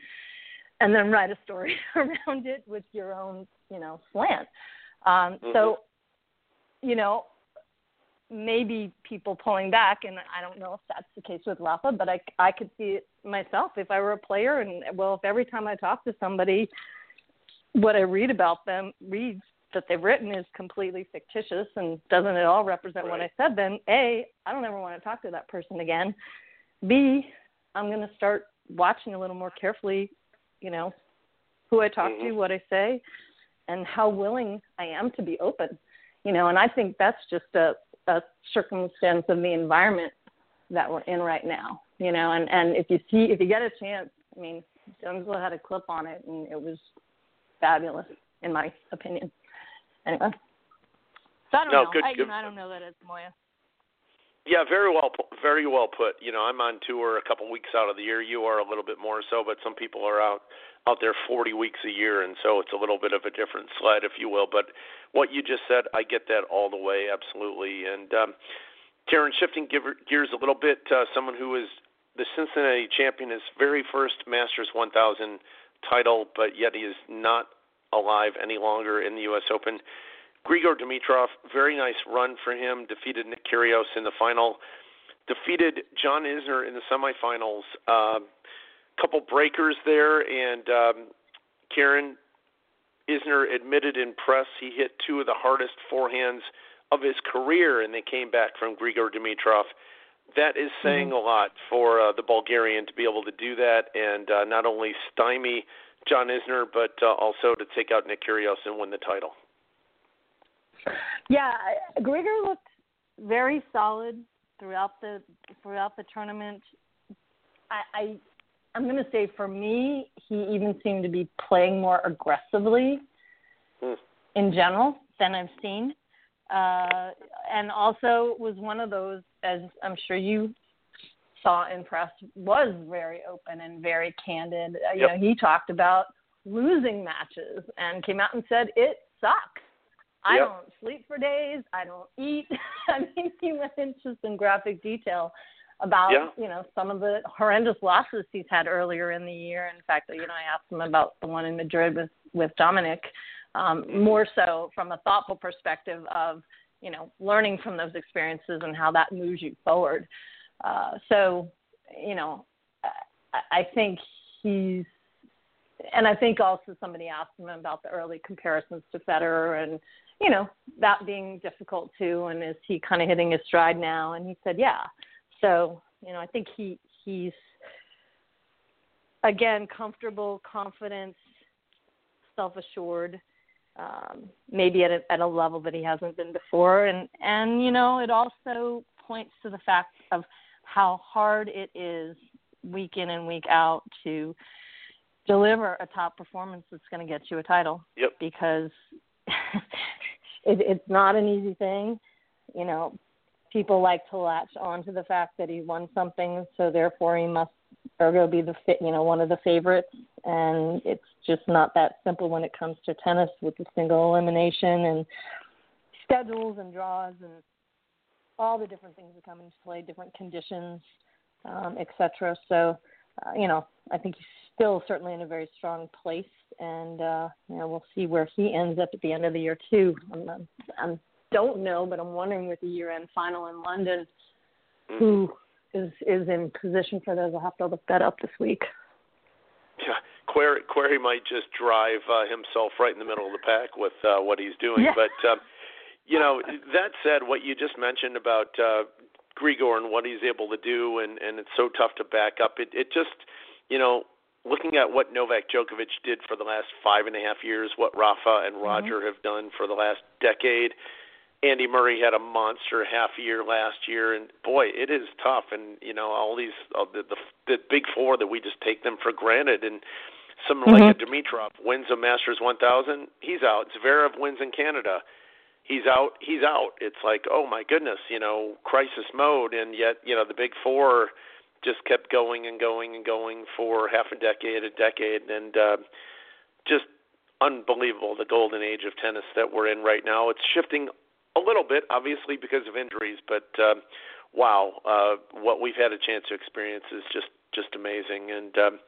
and then write a story around it with your own, you know, slant. Um, mm-hmm. So, you know, maybe people pulling back, and I don't know if that's the case with Rafa, but I, I could see it myself if I were a player, and well, if every time I talk to somebody, what I read about them reads that they've written is completely fictitious and doesn't at all represent right. what I said, then A, I don't ever want to talk to that person again. B, I'm going to start watching a little more carefully, you know, who I talk mm-hmm. to, what I say, and how willing I am to be open. You know, and I think that's just a, a circumstance of the environment that we're in right now. You know, and and if you see if you get a chance, I mean, Jonesville had a clip on it, and it was fabulous, in my opinion. Anyway, so I don't no, know. Good, I, good. You know, I don't know that it's Moya. Yeah, very well, very well put. You know, I'm on tour a couple weeks out of the year. You are a little bit more so, but some people are out out there 40 weeks a year, and so it's a little bit of a different sled, if you will. But what you just said, I get that all the way, absolutely. And um, Karen, shifting gears a little bit, uh, someone who is the Cincinnati champion, his very first Masters 1000 title, but yet he is not alive any longer in the U.S. Open. Grigor Dimitrov, very nice run for him. Defeated Nick Kyrgios in the final. Defeated John Isner in the semifinals. Uh, couple breakers there, and um, Karen Isner admitted in press he hit two of the hardest forehands of his career, and they came back from Grigor Dimitrov. That is saying mm-hmm. a lot for uh, the Bulgarian to be able to do that and uh, not only stymie John Isner, but uh, also to take out Nick Kyrgios and win the title. Yeah, Grigor looked very solid throughout the throughout the tournament. I, I I'm going to say for me, he even seemed to be playing more aggressively hmm. in general than I've seen, uh, and also was one of those, as I'm sure you saw in press, was very open and very candid. Uh, you know, he talked about losing matches and came out and said it sucks. I yep. don't sleep for days. I don't eat. I mean, he went into some graphic detail about yeah. you know some of the horrendous losses he's had earlier in the year. In fact, you know, I asked him about the one in Madrid with with Dominic, um, more so from a thoughtful perspective of you know learning from those experiences and how that moves you forward. Uh, so, you know, I, I think he's and I think also somebody asked him about the early comparisons to Federer and you know that being difficult too and is he kind of hitting his stride now? And he said yeah. So you know i think he he's again comfortable confident self assured um maybe at a at a level that he hasn't been before. And and you know it also points to the fact of how hard it is week in and week out to deliver a top performance that's going to get you a title. Yep. because it, it's not an easy thing. You know, people like to latch on to the fact that he won something, so therefore he must ergo be the fit, you know, one of the favorites. And it's just not that simple when it comes to tennis with the single elimination and schedules and draws and all the different things that come into play, different conditions, um, etc. So, uh, you know, I think he's still certainly in a very strong place, and uh, you know we'll see where he ends up at the end of the year too. I'm, I'm don't know, but I'm wondering with the year-end final in London, mm-hmm. who is is in position for those. I'll have to look that up this week. Yeah, Querrey, Querrey might just drive uh, himself right in the middle of the pack with uh, what he's doing. Yeah. But um, you know, that said, what you just mentioned about uh, Grigor and what he's able to do, and and it's so tough to back up. It it just, you know, looking at what Novak Djokovic did for the last five and a half years, what Rafa and Mm-hmm. Roger have done for the last decade. Andy Murray had a monster half year last year, and boy, it is tough. And you know, all these uh, the, the the big four that we just take them for granted. And someone mm-hmm. like a Dimitrov wins a Masters 1000, he's out. Zverev wins in Canada, he's out. He's out. It's like, oh my goodness, you know, crisis mode. And yet, you know, the big four just kept going and going and going for half a decade, a decade, and uh, just unbelievable the golden age of tennis that we're in right now. It's shifting a little bit, obviously because of injuries, but uh, wow, uh, what we've had a chance to experience is just just amazing. And um,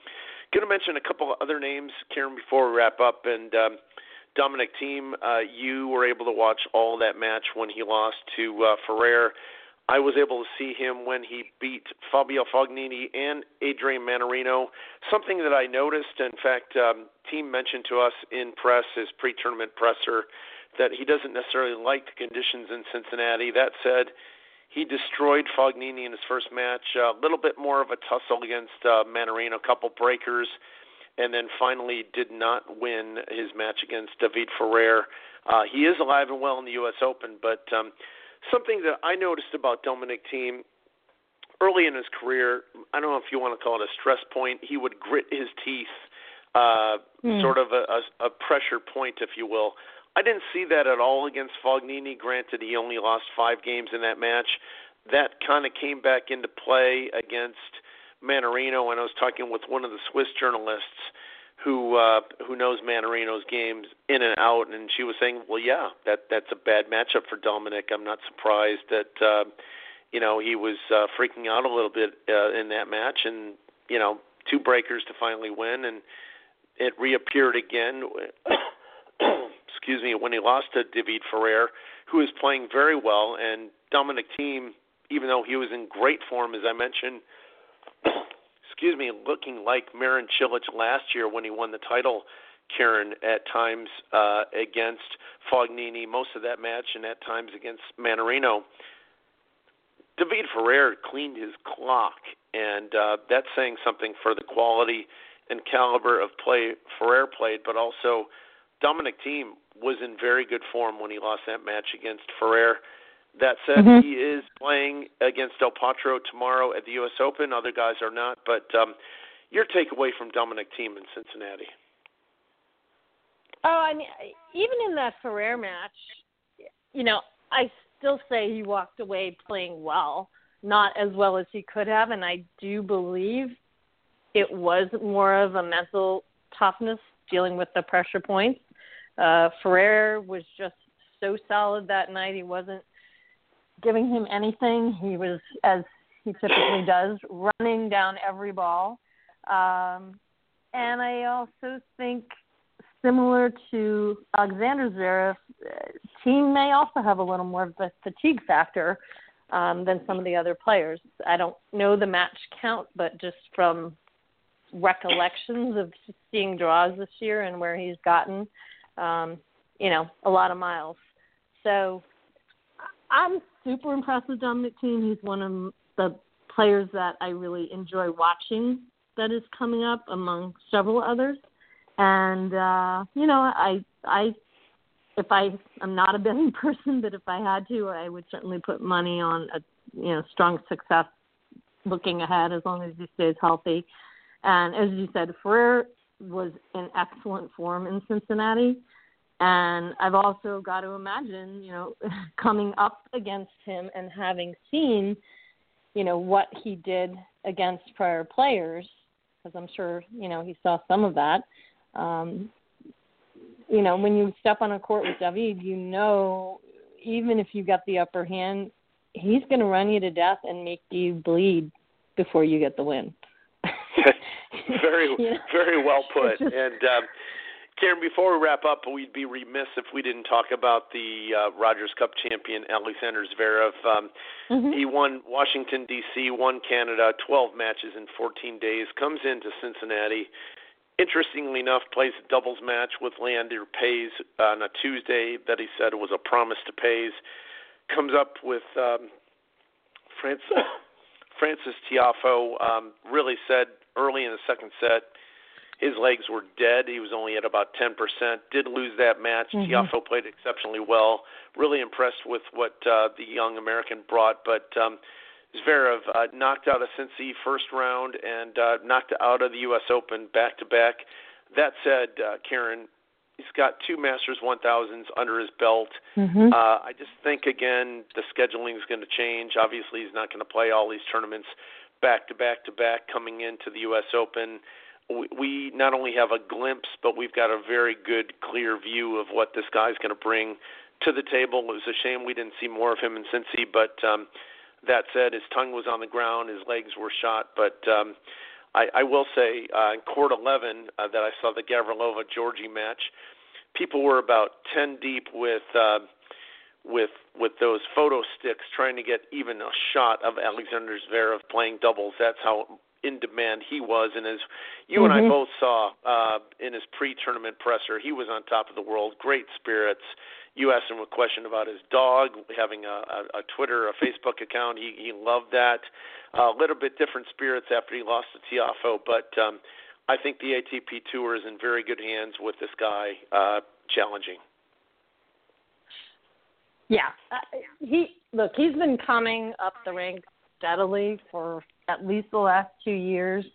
going to mention a couple other names, Karen, before we wrap up. And um, Dominic Thiem, uh, you were able to watch all that match when he lost to uh, Ferrer. I was able to see him when he beat Fabio Fognini and Adrian Mannarino. Something that I noticed, in fact, um, Thiem mentioned to us in press, his pre-tournament presser, that he doesn't necessarily like the conditions in Cincinnati. That said, he destroyed Fognini in his first match. A little bit more of a tussle against uh, Mannarino, a couple breakers, and then finally did not win his match against David Ferrer. Uh, he is alive and well in the U.S. Open, but um, something that I noticed about Dominic Thiem, early in his career, I don't know if you want to call it a stress point. He would grit his teeth, uh, Hmm. sort of a, a, a pressure point, if you will. I didn't see that at all against Fognini. Granted, he only lost five games in that match. That kind of came back into play against Mannarino, and I was talking with one of the Swiss journalists who uh, who knows Mannarino's games in and out, and she was saying, "Well, yeah, that that's a bad matchup for Dominic. I'm not surprised that uh, you know he was uh, freaking out a little bit uh, in that match, and you know two breakers to finally win, and it reappeared again." excuse me, when he lost to David Ferrer, who is playing very well, and Dominic Thiem, even though he was in great form, as I mentioned, excuse me, looking like Marin Cilic last year when he won the title, Karen, at times uh, against Fognini, most of that match, and at times against Mannarino. David Ferrer cleaned his clock, and uh, that's saying something for the quality and caliber of play Ferrer played, but also Dominic Thiem was in very good form when he lost that match against Ferrer. That said, Mhm. he is playing against Del Potro tomorrow at the U.S. Open. Other guys are not. But um, your takeaway from Dominic Thiem in Cincinnati? Oh, I mean, even in that Ferrer match, you know, I still say he walked away playing well, not as well as he could have, and I do believe it was more of a mental toughness dealing with the pressure points. Uh, Ferrer was just so solid that night. He wasn't giving him anything. He was, as he typically does, running down every ball. Um, and I also think, similar to Alexander Zverev, uh, Thiem may also have a little more of a fatigue factor um, than some of the other players. I don't know the match count, but just from recollections of seeing draws this year and where he's gotten, um, you know, a lot of miles. So I'm super impressed with Dominic Thiem. He's one of the players that I really enjoy watching that is coming up among several others. And uh, you know, I I if I I'm not a betting person, but if I had to, I would certainly put money on a you know strong success looking ahead as long as he stays healthy. And as you said, Ferrer was in excellent form in Cincinnati. And I've also got to imagine, you know, coming up against him and having seen, you know, what he did against prior players, because I'm sure, you know, he saw some of that. Um, you know, when you step on a court with David, you know, even if you got the upper hand, he's going to run you to death and make you bleed before you get the win. very, You know? very well put. Just- and um, Karen, before we wrap up, we'd be remiss if we didn't talk about the uh, Rogers Cup champion Alexander Zverev. Um, Mhm. He won Washington D.C., won Canada, 12 matches in 14 days. Comes into Cincinnati. Interestingly enough, plays a doubles match with Leander Paes on a Tuesday that he said was a promise to Pays. Comes up with um, Frances, Frances Tiafoe. Um, really said early in the second set his legs were dead. He was only at about 10%. Did lose that match. Mhm. Tiafoe played exceptionally well. Really impressed with what uh, the young American brought. But um, Zverev uh, knocked out of Cincy first round and uh, knocked out of the U.S. Open back to back. That said, uh, Karen, he's got two Masters 1000s under his belt. Mhm. Uh, I just think again the scheduling is going to change. Obviously, he's not going to play all these tournaments back to back to back coming into the U.S. Open. We, not only have a glimpse, but we've got a very good, clear view of what this guy's going to bring to the table. It was a shame we didn't see more of him in Cincy, but um, that said, his tongue was on the ground, his legs were shot, but. Um, I, I will say, uh, in Court 11, uh, that I saw the Gavrilova Georgie match. People were about 10 deep with uh, with with those photo sticks trying to get even a shot of Alexander Zverev playing doubles. That's how in demand he was. And as you and I Mhm. both saw uh, in his pre-tournament presser, he was on top of the world. Great spirits. You asked him a question about his dog having a, a, a Twitter, a Facebook account. He he loved that. A little bit different spirits after he lost to Tiafoe, but um, I think the ATP Tour is in very good hands with this guy uh, challenging. Yeah, uh, he look. He's been coming up the ranks steadily for at least the last two years.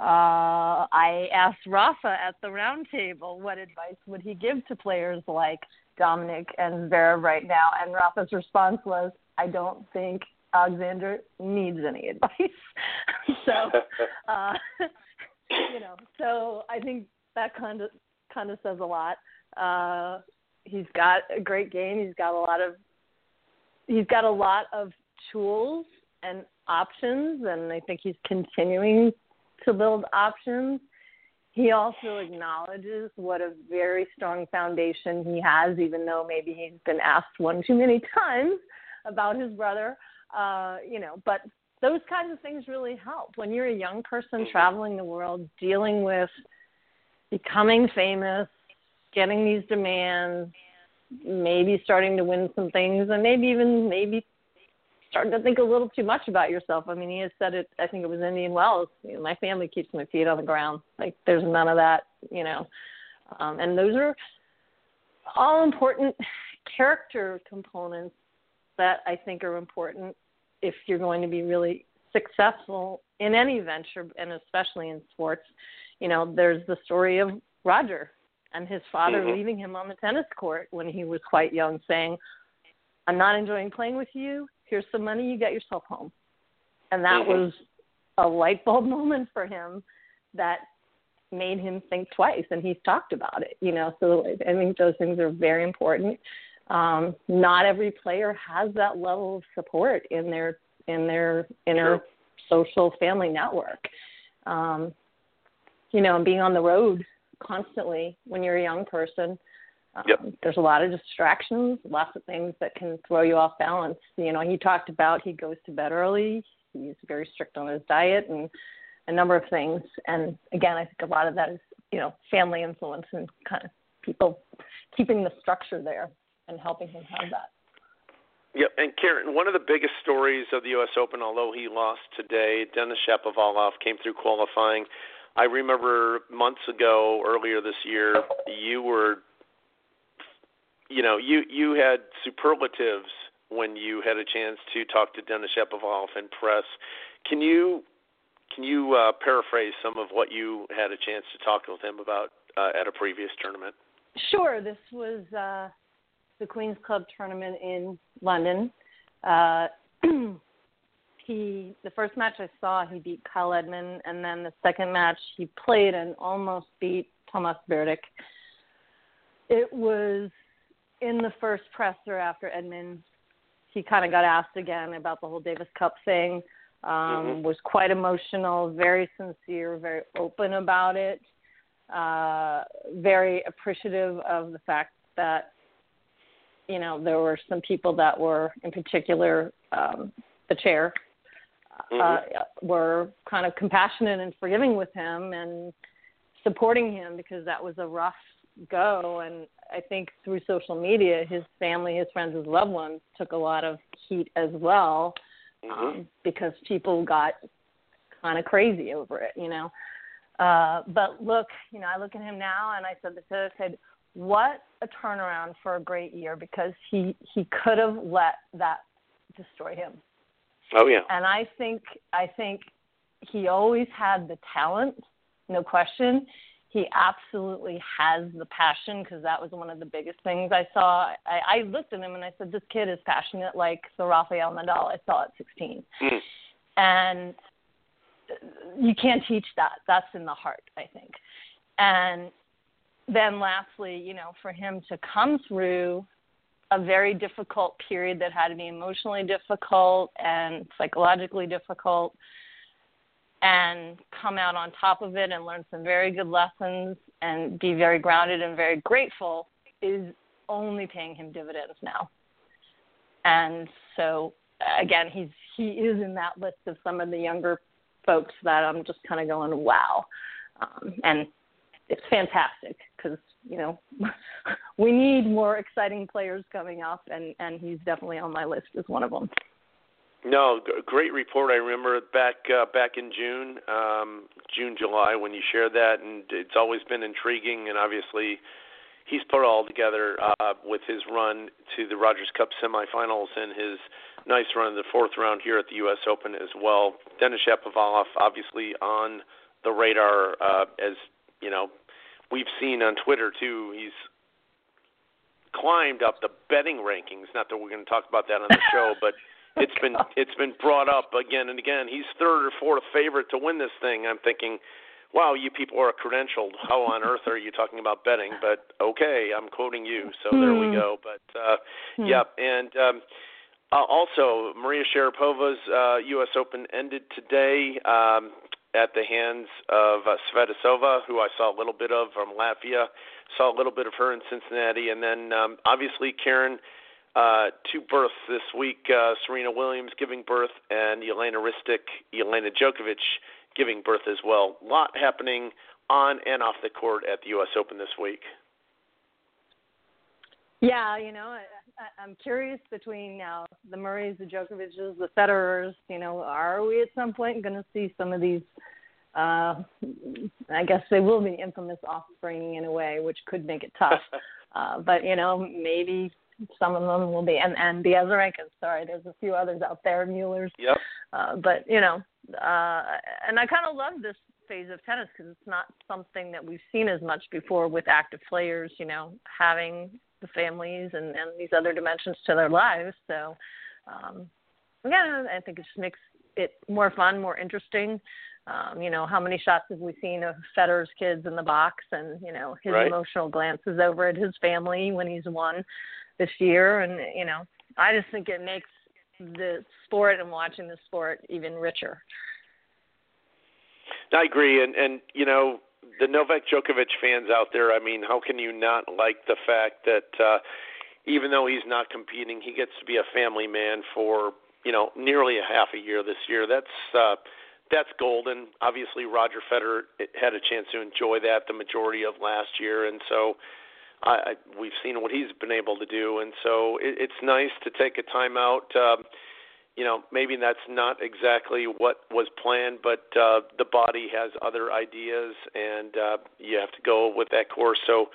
Uh, I asked Rafa at the roundtable what advice would he give to players like Dominic and Zverev right now, and Rafa's response was, "I don't think Alexander needs any advice." so, uh, you know, so I think that kind of kind of says a lot. Uh, he's got a great game. He's got a lot of he's got a lot of tools and options, and I think he's continuing to build options. He also acknowledges what a very strong foundation he has, even though maybe he's been asked one too many times about his brother. Uh, you know, but those kinds of things really help when you're a young person traveling the world, dealing with becoming famous, getting these demands, maybe starting to win some things, and maybe even maybe starting to think a little too much about yourself. I mean, he has said it. I think it was Indian Wells. You know, my family keeps my feet on the ground. Like there's none of that. You know, um, and those are all important character components that I think are important if you're going to be really successful in any venture, and especially in sports. You know, there's the story of Roger and his father mm-hmm. leaving him on the tennis court when he was quite young, saying, "I'm not enjoying playing with you here's some money, you get yourself home. And that mm-hmm. was a light bulb moment for him that made him think twice and he's talked about it, you know. So I think those things are very important. Um, not every player has that level of support in their in their inner sure. social family network. Um, you know, and being on the road constantly when you're a young person um, yep. There's a lot of distractions, lots of things that can throw you off balance. You know, he talked about he goes to bed early. He's very strict on his diet and a number of things. And again, I think a lot of that is you know family influence and kind of people keeping the structure there and helping him have that. Yep, and Karen, one of the biggest stories of the U.S. Open, although he lost today, Denis Shapovalov came through qualifying. I remember months ago, earlier this year, you were you know, you you had superlatives when you had a chance to talk to Denis Shapovalov in press. Can you can you uh, paraphrase some of what you had a chance to talk with him about uh, at a previous tournament? Sure. This was uh, the Queen's Club tournament in London. Uh, he the first match I saw, he beat Kyle Edmund, and then the second match he played and almost beat Tomas Berdych. It was in the first presser after Edmund, he kind of got asked again about the whole Davis Cup thing. Um, mm-hmm. Was quite emotional, very sincere, very open about it. Uh, very appreciative of the fact that you know there were some people that were, in particular, um, the chair, uh, mm-hmm. were kind of compassionate and forgiving with him and supporting him because that was a rough go and I think through social media, his family, his friends, his loved ones took a lot of heat as well mm-hmm. um, because people got kind of crazy over it, you know. Uh, but look, you know, I look at him now and I said this, I said, what a turnaround for a great year because he he could have let that destroy him. Oh yeah. And I think I think he always had the talent, no question he absolutely has the passion because that was one of the biggest things I saw. I, I looked at him and I said, "This kid is passionate like the Rafael Nadal I saw at 16," mm. and you can't teach that. That's in the heart, I think. And then, lastly, you know, for him to come through a very difficult period that had to be emotionally difficult and psychologically difficult and come out on top of it and learn some very good lessons and be very grounded and very grateful is only paying him dividends now. And so again, he's he is in that list of some of the younger folks that I'm just kind of going, wow. Um, and it's fantastic because you know we need more exciting players coming up, and and he's definitely on my list as one of them. No, g- great report. I remember back uh, back in June, um, June July when you shared that, and it's always been intriguing. And obviously, he's put it all together uh, with his run to the Rogers Cup semifinals and his nice run in the fourth round here at the U.S. Open as well. Denis Shapovalov, obviously on the radar, uh, as you know, we've seen on Twitter too. He's climbed up the betting rankings. Not that we're going to talk about that on the show, but it's been it's been brought up again and again. He's third or fourth favorite to win this thing. I'm thinking, wow, you people are credentialed. How on earth are you talking about betting? But okay, I'm quoting you, so there we hmm. go. But uh, hmm. yeah, and um, uh, also Maria Sharapova's uh, U.S. Open ended today. Um, at the hands of uh, Sveta who I saw a little bit of from Latvia, saw a little bit of her in Cincinnati, and then um, obviously Karen uh, two births this week: uh, Serena Williams giving birth, and Elena Ristic, Elena Djokovic giving birth as well. A lot happening on and off the court at the U.S. Open this week. Yeah, you know, I, I'm curious between now the Murrays, the Djokovic's, the Federers. You know, are we at some point going to see some of these? Uh, I guess they will be infamous offspring in a way, which could make it tough. uh, but you know, maybe some of them will be, and and the Azarenkas. Sorry, there's a few others out there, Muellers. Yep. Uh, but you know, uh, and I kind of love this phase of tennis because it's not something that we've seen as much before with active players. You know, having the families and and these other dimensions to their lives. So, um, yeah, I think it just makes it more fun, more interesting. Um, you know, how many shots have we seen of Federer's kids in the box, and you know his right. emotional glances over at his family when he's won this year, and you know, I just think it makes the sport and watching the sport even richer. I agree, and and you know, the Novak Djokovic fans out there, I mean, how can you not like the fact that uh, even though he's not competing, he gets to be a family man for you know nearly a half a year this year. That's uh, that's golden. Obviously, Roger Federer had a chance to enjoy that the majority of last year, and so I, I, we've seen what he's been able to do, and so it, it's nice to take a time out. Um, you know, maybe that's not exactly what was planned, but uh, the body has other ideas, and uh, you have to go with that course. So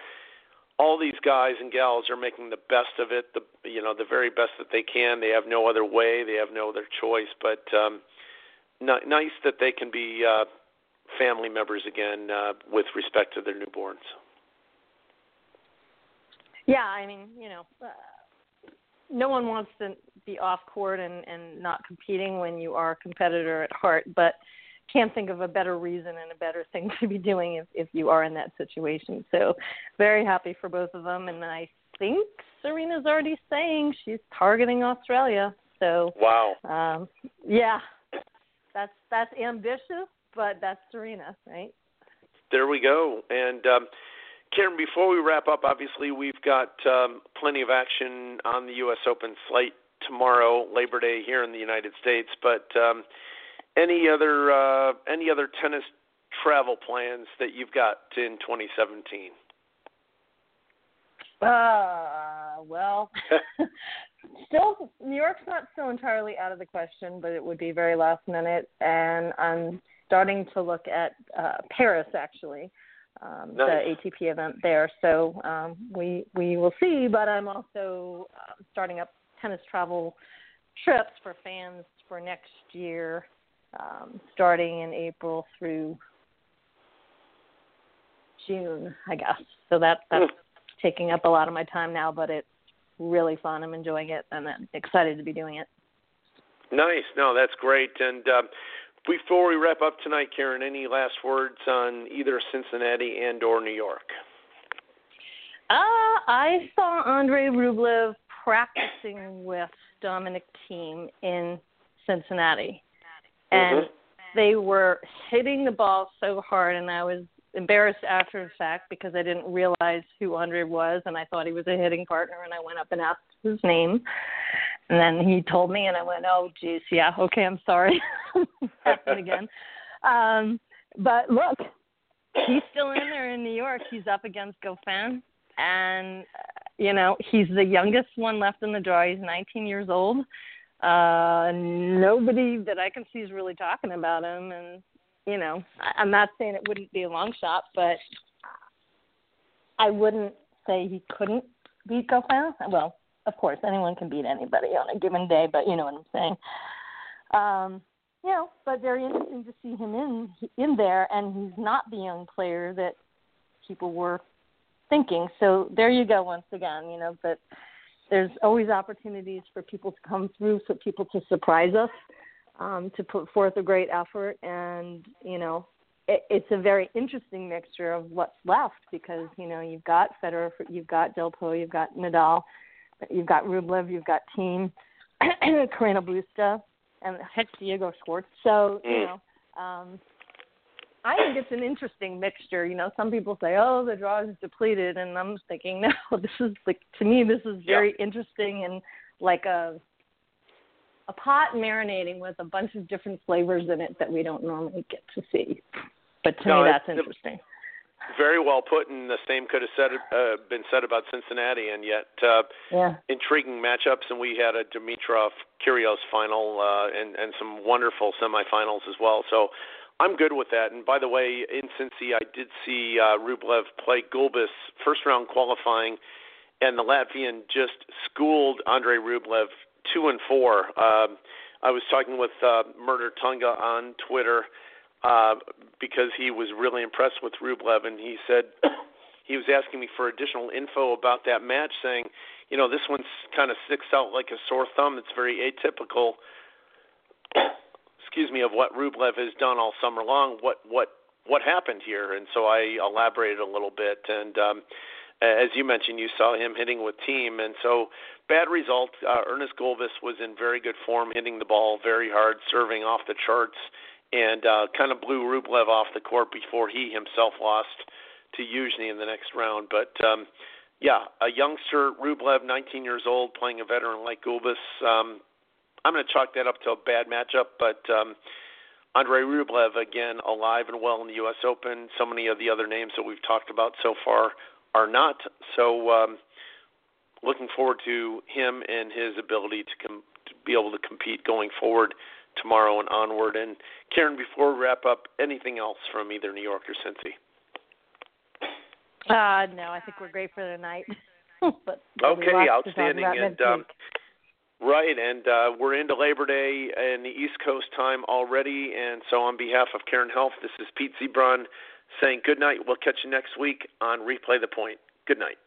all these guys and gals are making the best of it, the you know the very best that they can. They have no other way, they have no other choice. But um, n- nice that they can be uh, family members again uh, with respect to their newborns. Yeah, I mean, you know, uh, no one wants to be off court and and not competing when you are a competitor at heart, but can't think of a better reason and a better thing to be doing if if you are in that situation. So, very happy for both of them, and I think Serena's already saying she's targeting Australia. So, wow, um, yeah, that's that's ambitious, but that's Serena, right? There we go, and. um Karen, before we wrap up, obviously we've got um, plenty of action on the U.S. Open slate tomorrow, Labor Day here in the United States. But um, any other uh, any other tennis travel plans that you've got in 2017? Uh, well, still New York's not so entirely out of the question, but it would be very last minute, and I'm starting to look at uh, Paris actually um, nice. the ATP event there. So um, we we will see. But I'm also uh, starting up tennis travel trips for fans for next year, um, starting in April through June, I guess. So that that's mm. taking up a lot of my time now, but it's really fun. I'm enjoying it, and I'm excited to be doing it. Nice. No, that's great. And um, before we wrap up tonight, Karen, any last words on either Cincinnati and or New York? Uh, I saw Andre Rublev practicing with Dominic Thiem in Cincinnati, and mm-hmm. they were hitting the ball so hard, and I was embarrassed after the fact because I didn't realize who Andre was, and I thought he was a hitting partner, and I went up and asked his name, and then he told me, and I went, "Oh, geez, yeah, okay, I'm sorry." Happened again. Um, but look, he's still in there in New York. He's up against Goffin, and uh, you know he's the youngest one left in the draw. He's 19 years old. Uh, nobody that I can see is really talking about him, and you know, I, I'm not saying it wouldn't be a long shot, but I wouldn't say he couldn't beat Goffin. Well, of course, anyone can beat anybody on a given day, but you know what I'm saying. Um, you know, but very interesting to see him in in there, and he's not the young player that people were thinking. So there you go once again, you know, but there's always opportunities for people to come through, for people to surprise us, um, to put forth a great effort, and you know, it, it's a very interesting mixture of what's left because you know you've got Federer, you've got Del Potro, you've got Nadal, you've got Rublev, you've got Thiem, Carreño Busta, and heck, Diego Schwartz. So you mm. know. Um, I think it's an interesting mixture. You know, some people say, "Oh, the draw is depleted," and I'm thinking, no, this is like to me, this is very yeah. interesting and like a a pot marinating with a bunch of different flavors in it that we don't normally get to see. But to no, me, that's interesting. Very well put, and the same could have said uh, been said about Cincinnati, and yet uh, yeah. intriguing matchups. And we had a Dimitrov Kyrgios final, uh, and and some wonderful semifinals as well. So I'm good with that. And by the way, in Cincy, I did see uh, Rublev play Gulbis first round qualifying, and the Latvian just schooled Andre Rublev two and four. Um, I was talking with uh, Mert Ertunga on Twitter uh, because he was really impressed with Rublev, and he said he was asking me for additional info about that match, saying, you know, this one's kind of sticks out like a sore thumb. It's very atypical excuse me, of what Rublev has done all summer long. What what what happened here? And so I elaborated a little bit. And um, as you mentioned, you saw him hitting with Thiem, and so bad result. Uh, Ernest Gulbis was in very good form, hitting the ball very hard, serving off the charts, and uh, kind of blew Rublev off the court before he himself lost to Youzhny in the next round. But um, yeah, a youngster, Rublev, 19 years old, playing a veteran like Gulbis. Um, I'm going to chalk that up to a bad matchup, but um, Andre Rublev again alive and well in the U.S. Open. So many of the other names that we've talked about so far are not. So um, looking forward to him and his ability to, com- to be able to compete going forward tomorrow and onward. And Karen, before we wrap up, anything else from either New York or Cincy? Uh, no, I think we're great for tonight. but okay, outstanding. And um, Right, and uh, we're into Labor Day in the East Coast time already, and so on behalf of Karen Helf, this is Pete Ziebron saying good night. We'll catch you next week on Replay the Point. Good night.